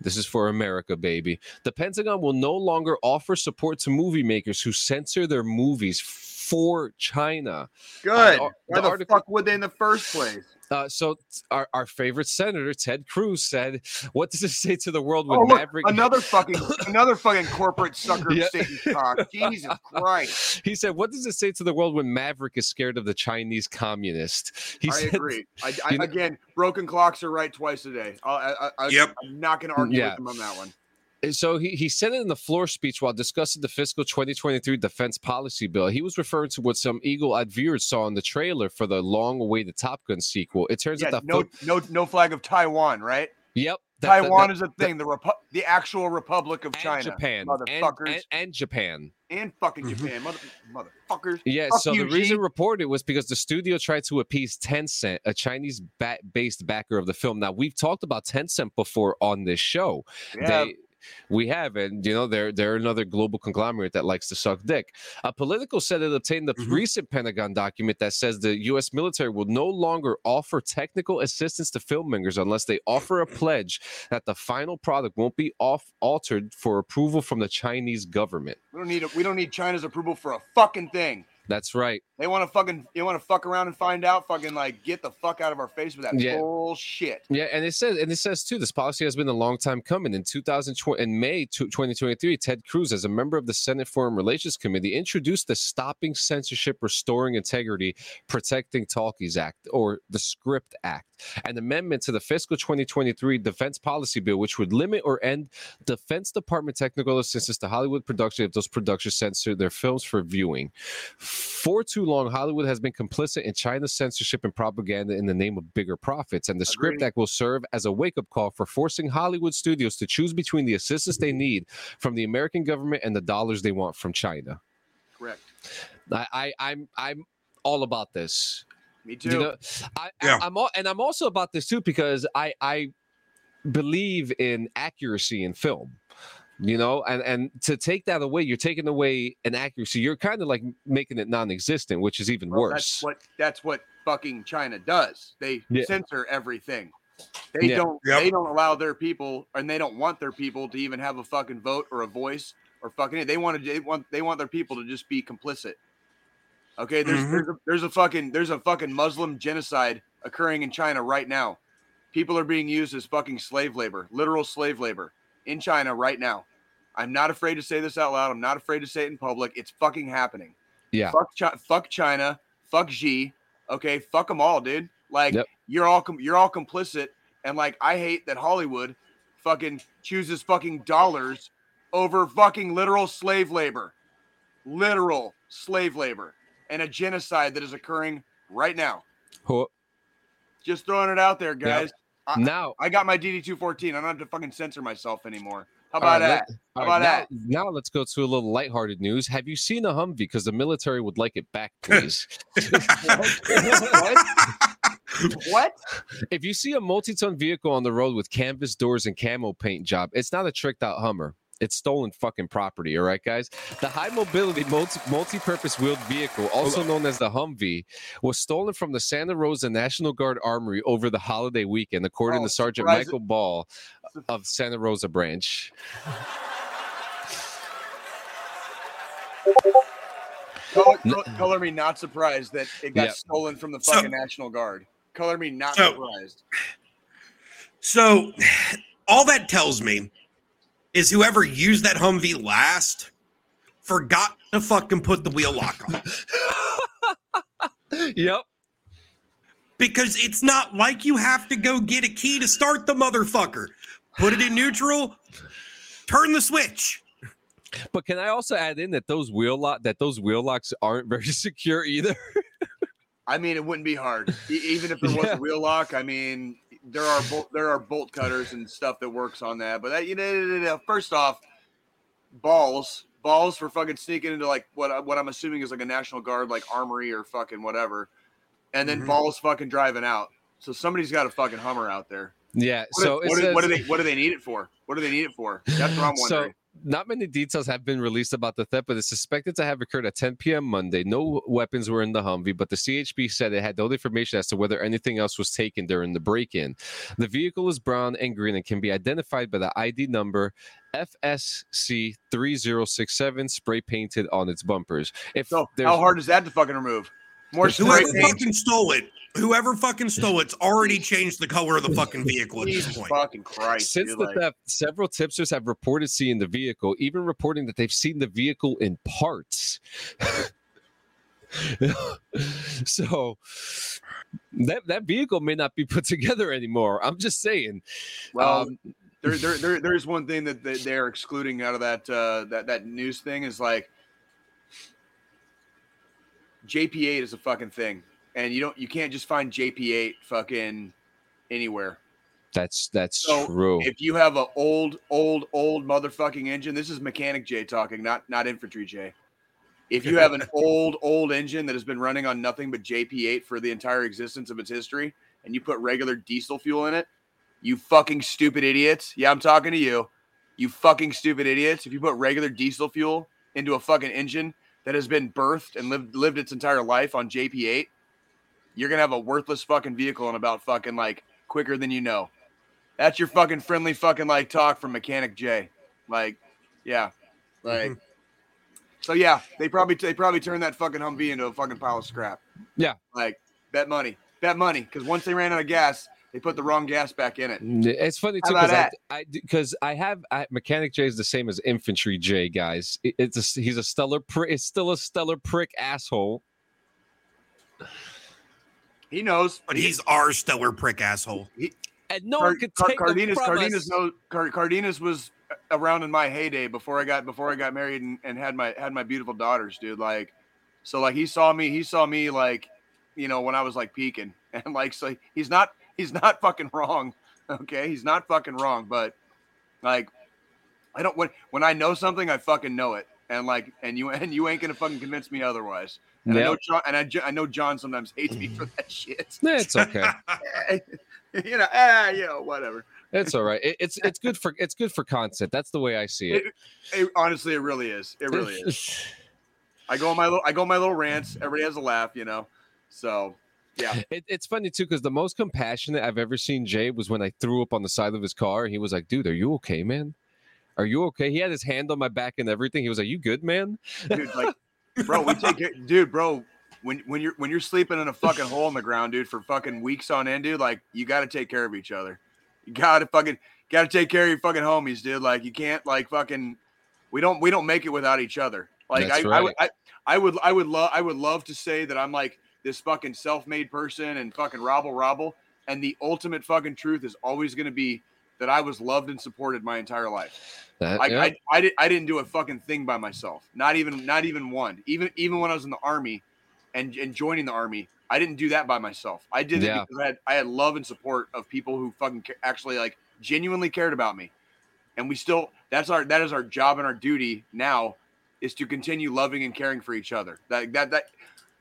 This is for America, baby. The Pentagon will no longer offer support to movie makers who censor their movies for China. Good. ar- Why the the article- fuck would they in the first place? Uh, so t- our, our favorite senator Ted Cruz said, "What does it say to the world when Oh, look, Maverick?" another fucking another fucking corporate sucker Yeah. Satan cock. Jesus Christ. he said, "What does it say to the world when Maverick is scared of the Chinese communist?" He I said, agree. I, I, you know- again, broken clocks are right twice a day. I, I, I, Yep. I'm not going to argue Yeah. with him on that one. And So he, he said it in the floor speech while discussing the fiscal 2023 defense policy bill. He was referring to what some eagle-eyed viewers saw in the trailer for the long-awaited Top Gun sequel. It turns Yeah, out that no, fil- no, no flag of Taiwan, right? yep, that- that- Taiwan that- is a thing. The Repu- the actual Republic of and China, Japan, and, motherfuckers, and, and Japan. and, fucking Mm-hmm. Japan, mother, motherfuckers. Yeah, Fuck so you, the reason G. reported was because the studio tried to appease Tencent, a Chinese ba- based backer of the film. Now we've talked about Tencent before on this show. Yeah, They we have, and you know, they're they're another global conglomerate that likes to suck dick. A political said it obtained the Mhm. recent Pentagon document that says the U.S. military will no longer offer technical assistance to filmmakers unless they offer a pledge that the final product won't be off altered for approval from the Chinese government. we don't need a, we don't need China's approval for a fucking thing. That's right. They want to fucking you want to fuck around and find out. Fucking like get the fuck out of our face with that Yeah. bullshit. Yeah, and it says and it says too. This policy has been a long time coming. In 2020, in May tw- 2023, Ted Cruz, as a member of the Senate Foreign Relations Committee, introduced the Stopping Censorship, Restoring Integrity, Protecting Talkies Act, or the Script Act, an amendment to the fiscal 2023 Defense Policy Bill, which would limit or end Defense Department technical assistance to Hollywood production if those productions censor their films for viewing. For too long, Hollywood has been complicit in China's censorship and propaganda in the name of bigger profits, and the Script Act will serve as a wake up call for forcing Hollywood studios to choose between the assistance they need from the American government and the dollars they want from China. Correct. I, I I'm I'm all about this. Me too. You know, I, Yeah. I, I'm all, and I'm also about this too because I I believe in accuracy in film. You know, and and to take that away, you're taking away an accuracy. You're kind of like making it non-existent, which is even Well, worse. That's what that's what fucking China does. They Yeah. censor everything. They Yeah. don't Yep. they don't allow their people and they don't want their people to even have a fucking vote or a voice or fucking they want to they want they want their people to just be complicit. Okay, there's Mhm. there's, a, there's a fucking there's a fucking Muslim genocide occurring in China right now. People are being used as fucking slave labor, literal slave labor in China right now. I'm not afraid to say this out loud. I'm not afraid to say it in public. It's fucking happening. Yeah. Fuck, Chi- fuck China. Fuck Xi. Okay, fuck them all, dude. Like Yep. you're all com- you're all complicit, and like I hate that Hollywood fucking chooses fucking dollars over fucking literal slave labor, literal slave labor, and a genocide that is occurring right now. Ho- Just throwing it out there, guys. I- Now, I got my DD two fourteen. I don't have to fucking censor myself anymore. How All right, about that? How all right, about now, now let's go to a little lighthearted news. Have you seen a Humvee? Because the military would like it back, please. what? what? if you see a multi-ton vehicle on the road with canvas doors and camo paint job, it's not a tricked out Hummer. It's stolen fucking property, all right, guys. The high mobility multi- multi-purpose wheeled vehicle, also known as the Humvee, was stolen from the Santa Rosa National Guard Armory over the holiday weekend, according Oh, to Sergeant surprise- Michael Ball of Santa Rosa branch. Color, color me not surprised that it got Yep. stolen from the So- fucking National Guard. Color me not So- surprised. So, all that tells me is whoever used that Humvee last forgot to fucking put the wheel lock on. Yep. because it's not like you have to go get a key to start the motherfucker. Put it in neutral, turn the switch. But can I also add in that those wheel lock that those wheel locks aren't very secure either? I mean, it wouldn't be hard, E- even if there was Yeah. a wheel lock. I mean, there are bolt, there are bolt cutters and stuff that works on that. But that, you know, first off, balls, balls for fucking sneaking into like what I- what I'm assuming is like a National Guard like armory or fucking whatever, and then Mhm. balls fucking driving out. So somebody's got a fucking Hummer out there. yeah. What, so what, it do- says, what do they what do they need it for? What do they need it for? That's what I'm So, wondering. Not many details have been released about the theft, but it's suspected to have occurred at 10 p.m. Monday. No weapons were in the Humvee, but the CHP said it had no information as to whether anything else was taken during the break-in. The vehicle is brown and green and can be identified by the ID number FSC3067 spray painted on its bumpers. If so how hard is that to fucking remove? More spray Whoever paint. fucking stole it, whoever fucking stole it's already changed the color of the fucking vehicle at this point. fucking Christ! Since dude, the like- theft, several tipsters have reported seeing the vehicle, even reporting that they've seen the vehicle in parts. so that that vehicle may not be put together anymore. I'm just saying. Well, Um, there, there, there, there's one thing that they- they're excluding out of that uh, that that news thing is like JP8 is a fucking thing, and you don't you can't just find JP8 fucking anywhere. that's that's So, true. If you have an old, old, old motherfucking engine, this is mechanic J talking, not not infantry J. If you have an old, old engine that has been running on nothing but JP8 for the entire existence of its history, and you put regular diesel fuel in it, you fucking stupid idiots. Yeah, I'm talking to you. You fucking stupid idiots. If you put regular diesel fuel into a fucking engine that has been birthed and lived lived its entire life on JP8, you're gonna have a worthless fucking vehicle in about fucking like quicker than you know. That's your fucking friendly fucking like talk from Mechanic J. Like, yeah, mm-hmm. like. So yeah, they probably they probably turned that fucking Humvee into a fucking pile of scrap. Yeah. like bet money, bet money, because once they ran out of gas, they put the wrong gas back in it. It's funny How too because I, that? I because I have I, mechanic J is the same as infantry J, guys. It- it's a, he's a stellar prick. It's still a stellar prick asshole. He knows. But he's our stellar prick asshole. And no Car- one can Car- take him Cardenas. Cardenas us. knows. Car- Cardenas was around in my heyday before I got before I got married and, and had my had my beautiful daughters, dude. Like, so like he saw me. He saw me like, you know, when I was like peaking, and like so he's not he's not fucking wrong. Okay, he's not fucking wrong, but like, I don't when when I know something, I fucking know it, and like, and you and you ain't gonna fucking convince me otherwise. And I know John, and I, I know John sometimes hates me for that shit. It's okay. you know, ah, you know, whatever. It's all right. It, it's it's good for it's good for content. That's the way I see it. It, honestly, it really is. It really is. I go on my little, I go on my little rants. Everybody has a laugh, you know. So, yeah, It, it's funny too because the most compassionate I've ever seen Jay was when I threw up on the side of his car. He was like, "Dude, are you okay, man? Are you okay?" He had his hand on my back and everything. He was like, "You good, man?" dude, like, bro, we take care, dude, bro. When when you're when you're sleeping in a fucking hole in the ground, dude, for fucking weeks on end, dude, like you got to take care of each other. You got to fucking got to take care of your fucking homies, dude. Like you can't like fucking. We don't we don't make it without each other. Like I, I. I, I would I would love I would love to say that I'm like this fucking self-made person and fucking robble robble. And the ultimate fucking truth is always going to be that I was loved and supported my entire life. That- I, yeah. I, I, did, I didn't do a fucking thing by myself. Not even not even one. Even even when I was in the army and, and joining the army, I didn't do that by myself. I did Yeah. it because I had I had love and support of people who fucking ca- actually like genuinely cared about me. And we still that's our that is our job and our duty now is to continue loving and caring for each other. That that that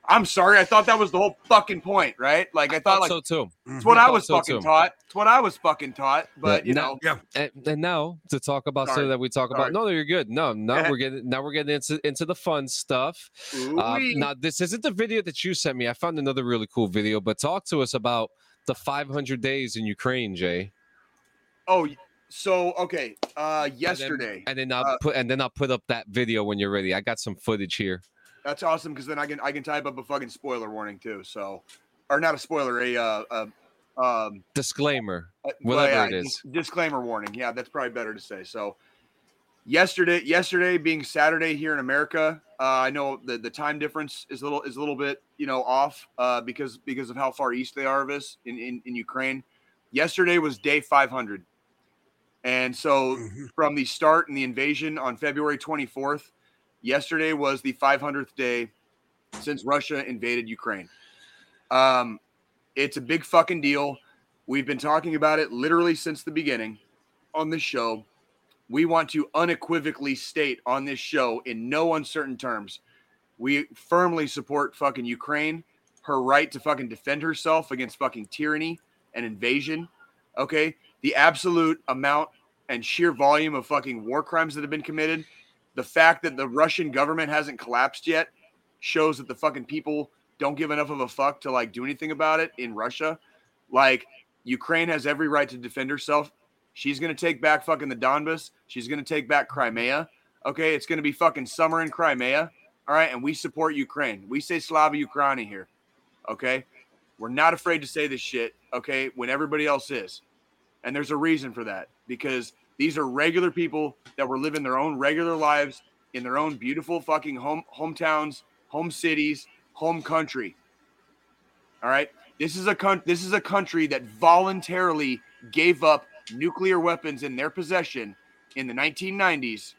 I'm sorry, I thought that was the whole fucking point, right? Like I, thought, like so too. it's what I I was so fucking too. taught. It's what I was fucking taught. But Yeah, you now- know, And, and now to talk about Sorry. so that we talk Sorry. about. No, no, you're good. No, now Yeah. we're getting now we're getting into into the fun stuff. Uh, now this isn't the video that you sent me. I found another really cool video, but talk to us about the 500 days in Ukraine, Jay. Oh, so okay. Uh, And then- yesterday. and then I'll Uh, put and then I'll put up that video when you're ready. I got some footage here. That's awesome because then I can I can type up a fucking spoiler warning too. So, or not a spoiler, a uh, uh um Disclaimer. uh, Whatever well, yeah, is. dis- disclaimer warning. Yeah, that's probably better to say. So, yesterday yesterday being saturday here in america uh, i know the, the time difference is a little is a little bit you know off uh, because because of how far east they are of us in, in, in ukraine yesterday was day 500 and so Mhm. from the start and the invasion on february 24th yesterday was the 500th day since russia invaded ukraine um, it's a big fucking deal we've been talking about it literally since the beginning on this show we want to unequivocally state on this show in no uncertain terms we firmly support fucking Ukraine, her right to fucking defend herself against fucking tyranny and invasion. Okay. The absolute amount and sheer volume of fucking war crimes that have been committed, the fact that the Russian government hasn't collapsed yet shows that the fucking people don't give enough of a fuck to like do anything about it in Russia. Like, Ukraine has every right to defend herself. She's going to take back fucking the Donbas. She's going to take back Crimea. Okay. It's going to be fucking summer in Crimea. All right. And we support Ukraine. We say Slava Ukraini here. Okay. We're not afraid to say this shit. Okay. When everybody else is. And there's a reason for that because these are regular people that were living their own regular lives in their own beautiful fucking home hometowns, home cities, home country. All right. This is a con- this is a country that voluntarily gave up nuclear weapons in their possession in the 1990s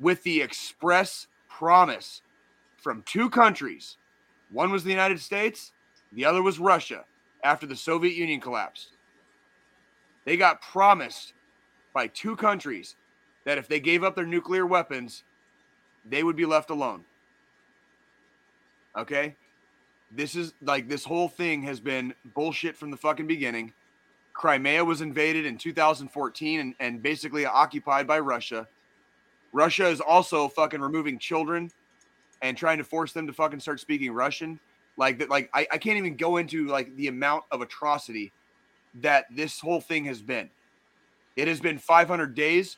with the express promise from two countries. One was the United States, the other was Russia after the Soviet Union collapsed. They got promised by two countries that if they gave up their nuclear weapons, they would be left alone. Okay? This is like this whole thing has been bullshit from the fucking beginning. Crimea was invaded in 2014 and, and basically occupied by Russia. Russia is also fucking removing children and trying to force them to fucking start speaking Russian. Like that, like I, I can't even go into like the amount of atrocity that this whole thing has been. It has been 500 days.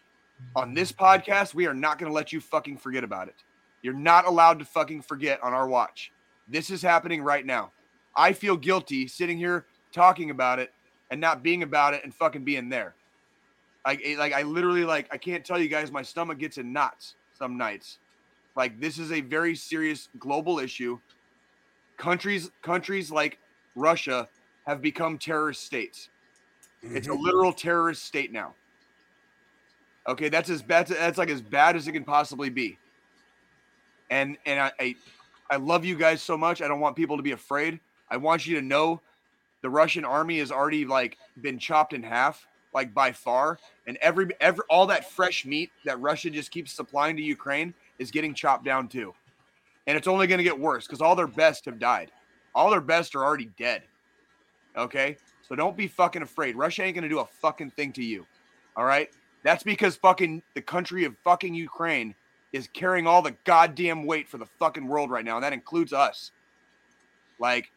On this podcast, we are not going to let you fucking forget about it. You're not allowed to fucking forget on our watch. This is happening right now. I feel guilty sitting here talking about it and not being about it and fucking being there. Like, like I literally like I can't tell you guys my stomach gets in knots some nights. Like this is a very serious global issue. Countries countries like Russia have become terrorist states. It's a Mhm. literal terrorist state now. Okay, that's as bad. That's like as bad as it can possibly be. And and I, I I love you guys so much. I don't want people to be afraid. I want you to know the Russian army has already like been chopped in half, like by far. And every every all that fresh meat that Russia just keeps supplying to Ukraine is getting chopped down too. And it's only going to get worse because all their best have died. All their best are already dead. Okay, so don't be fucking afraid. Russia ain't to do a fucking thing to you. All right, that's because fucking the country of fucking Ukraine is carrying all the goddamn weight for the fucking world right now, and that includes us. Like,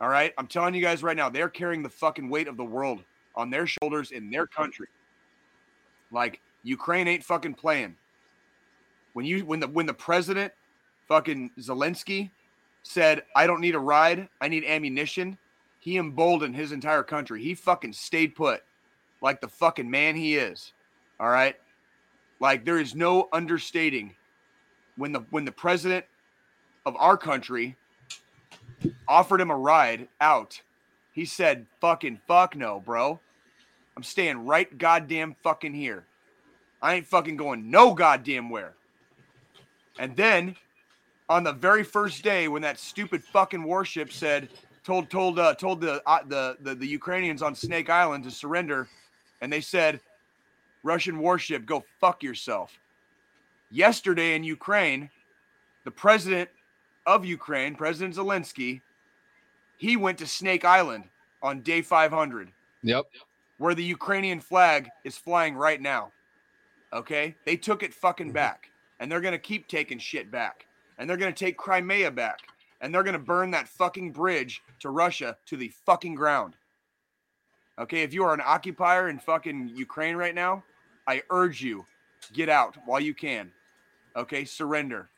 all right, I'm telling you guys right now, they're carrying the fucking weight of the world on their shoulders in their country. Like, Ukraine ain't fucking playing. When you when the when the president fucking Zelensky said, I don't need a ride, I need ammunition, he emboldened his entire country. He fucking stayed put like the fucking man he is. All right. Like there is no understating when the when the president of our country offered him a ride out, he said, fucking fuck no, bro. I'm staying right goddamn fucking here. I ain't fucking going no goddamn where. And then on the very first day when that stupid fucking warship said told told uh, told the, uh, the the the Ukrainians on Snake Island to surrender and they said Russian warship go fuck yourself. Yesterday in Ukraine, the president of Ukraine, President Zelensky, he went to Snake Island on day 500 Yep. where the Ukrainian flag is flying right now. Okay? They took it fucking back. And they're going to keep taking shit back. And they're going to take Crimea back. And they're going to burn that fucking bridge to Russia to the fucking ground. Okay? If you are an occupier in fucking Ukraine right now, I urge you get out while you can. Okay? Surrender.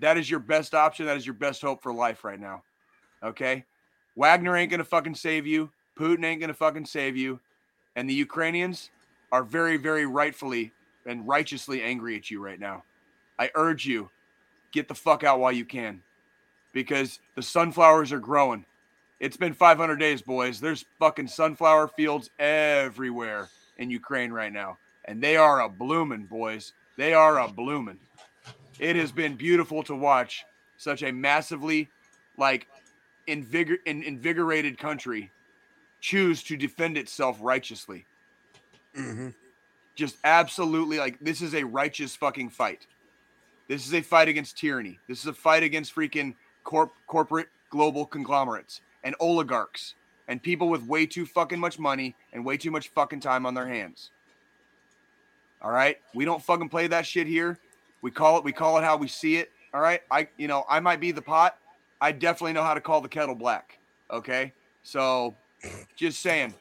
That is your best option. That is your best hope for life right now. Okay? Wagner ain't going to fucking save you. Putin ain't going to fucking save you and the Ukrainians are very, very rightfully and righteously angry at you right now. I urge you, get the fuck out while you can because the sunflowers are growing. It's been 500 days, boys. There's fucking sunflower fields everywhere in Ukraine right now. And they are a blooming, boys. They are a blooming. It has been beautiful to watch such a massively, like, invigor- in- invigorated country choose to defend itself righteously. Mhm. Just absolutely, like, this is a righteous fucking fight. This is a fight against tyranny. This is a fight against freaking corp- corporate global conglomerates and oligarchs and people with way too fucking much money and way too much fucking time on their hands. All right, we don't fucking play that shit here. We call it we call it how we see it. All right, I you know I might be the pot. I definitely know how to call the kettle black. Okay, so just saying,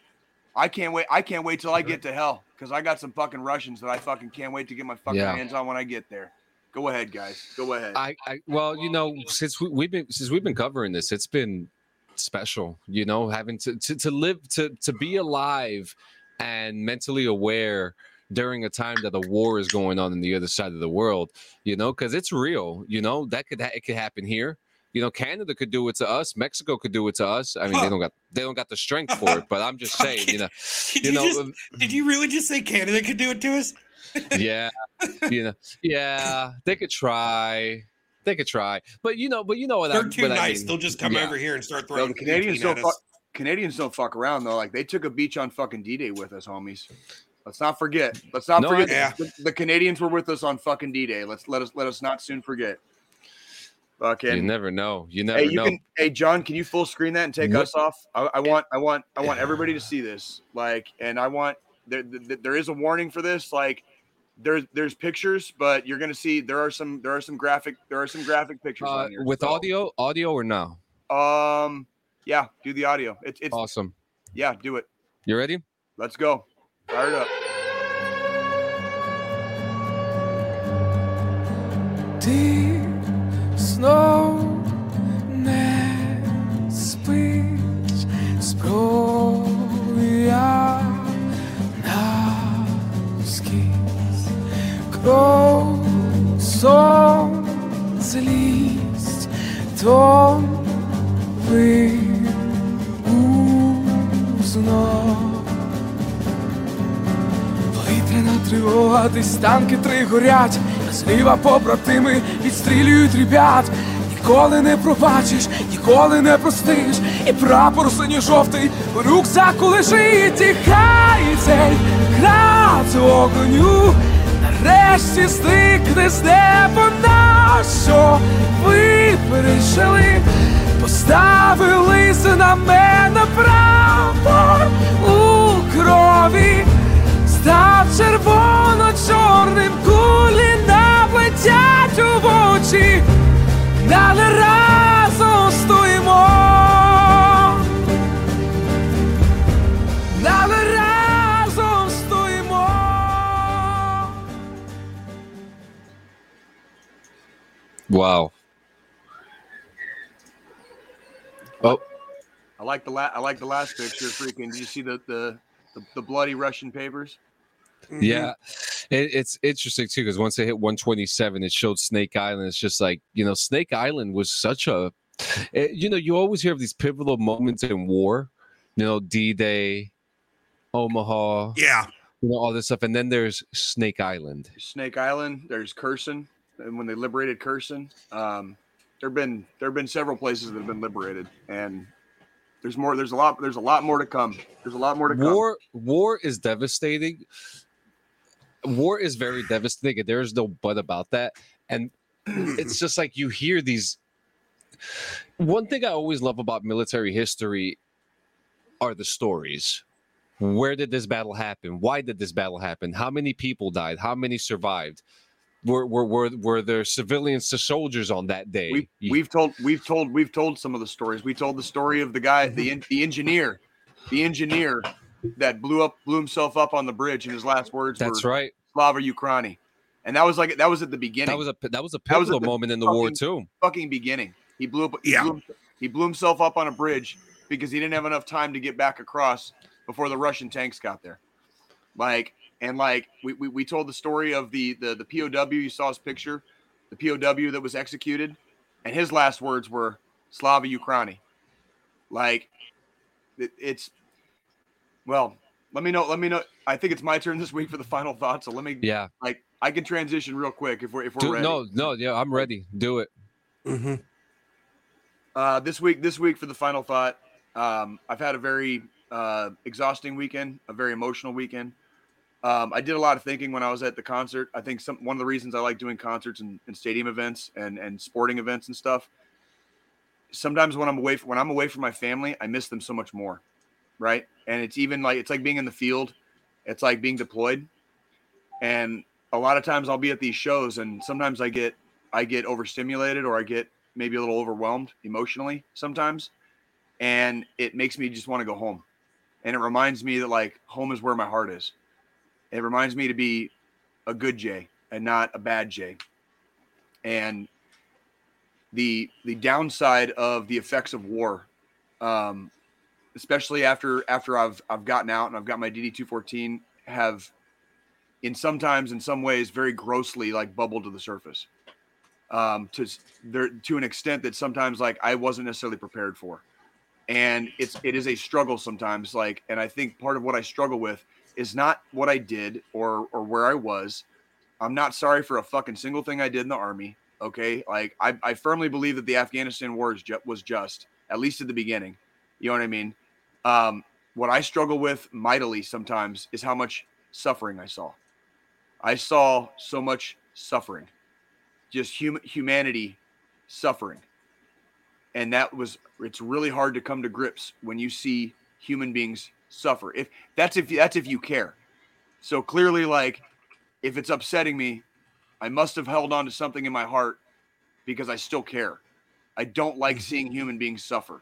I can't wait. I can't wait till I get to hell because I got some fucking Russians that I fucking can't wait to get my fucking Yeah. hands on when I get there. Go ahead, guys. Go ahead. I, I well, you know, since we, we've been since we've been covering this, it's been special. You know, having to to, to live to to be alive and mentally aware during a time that a war is going on in the other side of the world. You know, because it's real. You know that could ha- it could happen here. You know, Canada could do it to us. Mexico could do it to us. I mean, they don't got they don't got the strength for it. But I'm just saying, you know, Did you you, know, just, um, did you really just say Canada could do it to us? Yeah, you know, yeah, they could try. They could try, but you know, but you know what? They're I, too what I nice. mean. They'll just come Yeah. over here and start Yo, throwing the Canadians don't fuck. Canadians don't fuck around though. Like they took a beach on fucking D-Day with us, homies. Let's not forget. Let's not No, forget. I- the, the Canadians were with us on fucking D-Day. Let's let us let us not soon forget. You never know. You never Hey, you know. can. Hey, John, can you full screen that and take What- us off? I, I want. I want. I want everybody to see this. Like, and I want. There, there, there is a warning for this. Like, there's there's pictures, but you're gonna see there are some there are some graphic there are some graphic pictures uh, here, with so. audio audio or no? Um, yeah, do the audio. It's it's awesome. Yeah, do it. You ready? Let's go. Fire it up. Deep snow. Сон, злість, то ви узнав. Повітряна тривога, десь танки три горять, а зліва побратими відстрілюють ребят. Ніколи не пробачиш, ніколи не простиш, і прапор синьо-жовтий у рюкзаку лежить, і хай цей град огоню нарешті стикне з неба на що ви пережили, поставили знамена прапор у крові. Став червоно-чорним кулі наплетять у очі, але Wow. Oh, I like the la- I like the last picture. Freaking, did you see the the the, the bloody Russian papers? Mhm. yeah. It, it's interesting too because once it hit 127, it showed Snake Island. It's just like you know, Snake Island was such a, it- you know, you always hear of these pivotal moments in war. You know, D-Day, Omaha, Yeah. you know, all this stuff, and then there's Snake Island. Snake Island. There's Kherson, and when they liberated Kherson, um, there've been there've been several places that have been liberated, and there's more. There's a lot. There's a lot more to come. There's a lot more to come. war war is devastating war is very devastating there's no but about that and it's just like you hear these one thing i always love about military history are the stories where did this battle happen why did this battle happen how many people died how many survived were were were, were there civilians to soldiers on that day we, You- we've told we've told we've told some of the stories. We told the story of the guy, the the engineer, the engineer that blew up blew himself up on the bridge, and his last words that's were right Slava Ukraini. And that was like that was at the beginning. that was a that was a That was pivotal the moment in the war too fucking beginning. He blew up. He Yeah. Blew, he blew himself up on a bridge because he didn't have enough time to get back across before the Russian tanks got there. Like And like we, we, we told the story of the, the the POW. You saw his picture, the POW that was executed, and his last words were "Slava Ukraini." Like it, it's well. Let me know. Let me know. I think it's my turn this week for the final thoughts. So let me. Yeah. Like I can transition real quick if we're if we're Do, ready. no, no, yeah, I'm ready. Do it. Mm-hmm. Uh, this week, this week for the final thought, um, I've had a very uh, exhausting weekend, a very emotional weekend. Um, I did a lot of thinking when I was at the concert. I think some one of the reasons I like doing concerts and, and stadium events and and sporting events and stuff. Sometimes when I'm away from, when I'm away from my family, I miss them so much more, right? And it's even like it's like being in the field. It's like being deployed, and a lot of times I'll be at these shows, and sometimes I get I get overstimulated or I get maybe a little overwhelmed emotionally sometimes and it makes me just want to go home and it reminds me that like home is where my heart is it reminds me to be a good jay and not a bad jay and the the downside of the effects of war um especially after after i've i've gotten out and i've got my dd214 have in sometimes in some ways very grossly like bubbled to the surface um, to there to an extent that sometimes like I wasn't necessarily prepared for, and it's it is a struggle sometimes. Like, and I think part of what I struggle with is not what I did or or where I was. I'm not sorry for a fucking single thing I did in the army. Okay, like I, I firmly believe that the Afghanistan war ju- was just at least at the beginning. You know what I mean? Um, what I struggle with mightily sometimes is how much suffering I saw. I saw so much suffering just human humanity suffering and that was it's really hard to come to grips when you see human beings suffer. If that's if that's if you care. So clearly like if it's upsetting me i must have held on to something in my heart because i still care. I don't like mm-hmm. seeing human beings suffer.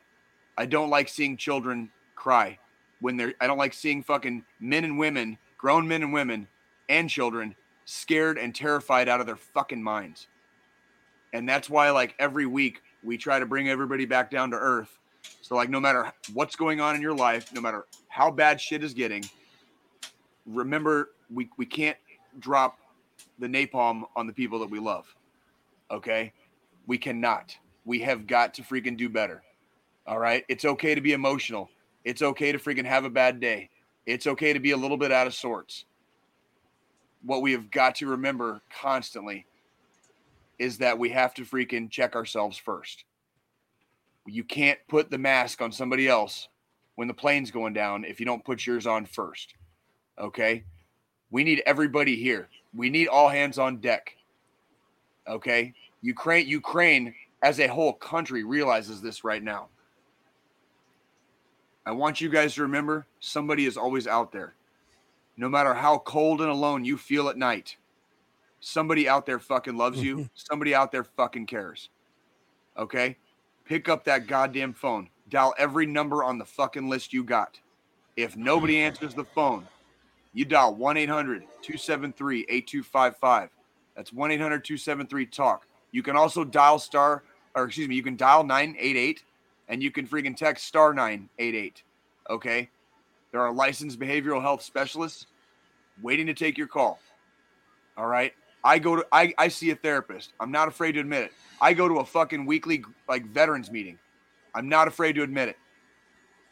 I don't like seeing children cry when they're i don't like seeing fucking men and women grown men and women and children scared and terrified out of their fucking minds. And that's why like every week we try to bring everybody back down to earth so like no matter what's going on in your life no matter how bad shit is getting remember we we can't drop the napalm on the people that we love okay? We cannot. We have got to freaking do better all right? It's okay to be emotional. It's okay to freaking have a bad day. It's okay to be a little bit out of sorts. What we have got to remember constantly is that we have to freaking check ourselves first. You can't put the mask on somebody else when the plane's going down if you don't put yours on first. Okay? We need everybody here. We need all hands on deck. Okay? Ukraine Ukraine as a whole country realizes this right now. I want you guys to remember somebody is always out there. No matter how cold and alone you feel at night, somebody out there fucking loves you. somebody out there fucking cares. Okay? Pick up that goddamn phone. Dial every number on the fucking list you got. If nobody answers the phone, you dial 1 800 273 8255. That's 1 800 273 TALK. You can also dial star, or excuse me, you can dial 988 and you can freaking text star 988. Okay? There are licensed behavioral health specialists waiting to take your call. All right. I go to I, I see a therapist. I'm not afraid to admit it. I go to a fucking weekly like veterans meeting. I'm not afraid to admit it.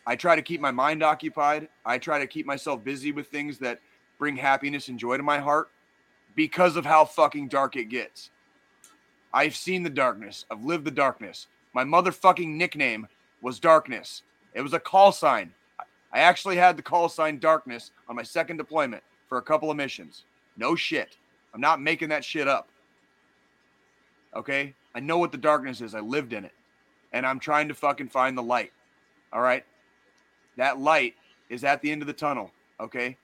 I try to keep my mind occupied. I try to keep myself busy with things that bring happiness and joy to my heart because of how fucking dark it gets. I've seen the darkness. I've lived the darkness. My motherfucking nickname was Darkness. It was a call sign. I actually had the call sign Darkness on my second deployment for a couple of missions. No shit. I'm not making that shit up. Okay? I know what the darkness is. I lived in it. And I'm trying to fucking find the light. All right? That light is at the end of the tunnel. Okay?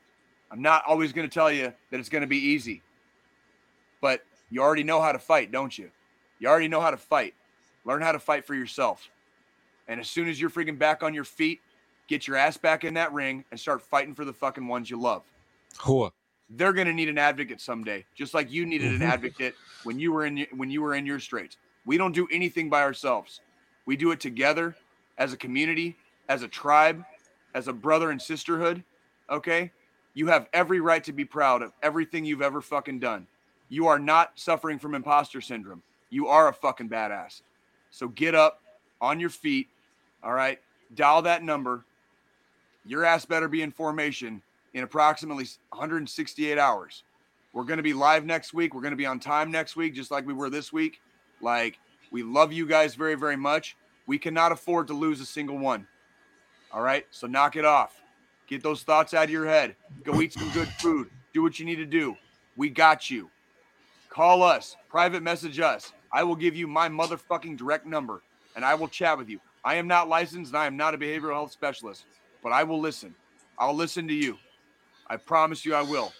I'm not always going to tell you that it's going to be easy. But you already know how to fight, don't you? You already know how to fight. Learn how to fight for yourself. And as soon as you're freaking back on your feet, get your ass back in that ring and start fighting for the fucking ones you love Hua. They're going to need an advocate someday, just like you needed an mm-hmm. advocate when you were in when you were in your straits. We don't do anything by ourselves. We do it together as a community, as a tribe, as a brother and sisterhood. Okay, You have every right to be proud of everything you've ever fucking done. You are not suffering from imposter syndrome. You are a fucking badass. So get up on your feet. All right. Dial that number. Your ass better be in formation in approximately 168 hours. We're going to be live next week. We're going to be on time next week, just like we were this week. Like, we love you guys very, very much. We cannot afford to lose a single one. All right. So knock it off. Get those thoughts out of your head. Go eat some good food. Do what you need to do. We got you. Call us, private message us. I will give you my motherfucking direct number and I will chat with you. I am not licensed and I am not a behavioral health specialist, but I will listen. I'll listen to you. I promise you I will.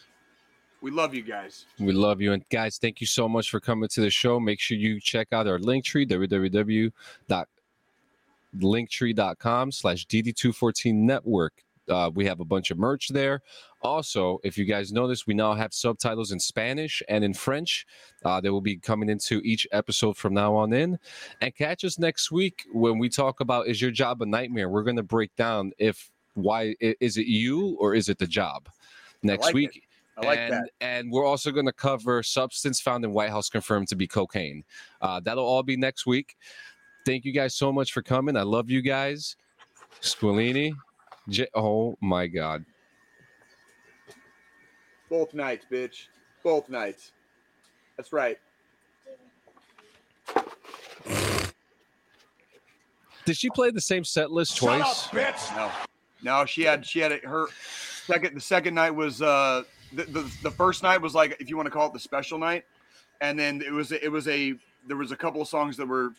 We love you guys. We love you. And guys, thank you so much for coming to the show. Make sure you check out our link tree, www.linktree.com slash DD214 network. Uh, we have a bunch of merch there. Also, if you guys notice, we now have subtitles in Spanish and in French. Uh, they will be coming into each episode from now on in. And catch us next week when we talk about is your job a nightmare? We're going to break down if why is it you or is it the job next like week. it. I like and, that. And we're also going to cover substance found in White House confirmed to be cocaine. Uh, that'll all be next week. Thank you guys so much for coming. I love you guys. Squilini. J- oh my God. Both nights, bitch. Both nights. That's right. Did she play the same set list Shut up, twice? bitch. No, no, she had she had it, her second. The second night was uh the, the the first night was like if you want to call it the special night, and then it was it was a there was a couple of songs that were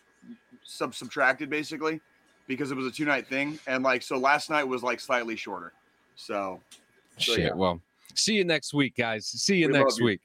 sub subtracted basically because it was a two night thing, and like so last night was like slightly shorter. So So, Shit. yeah. Well, see you next week, guys. See you We next love you. week.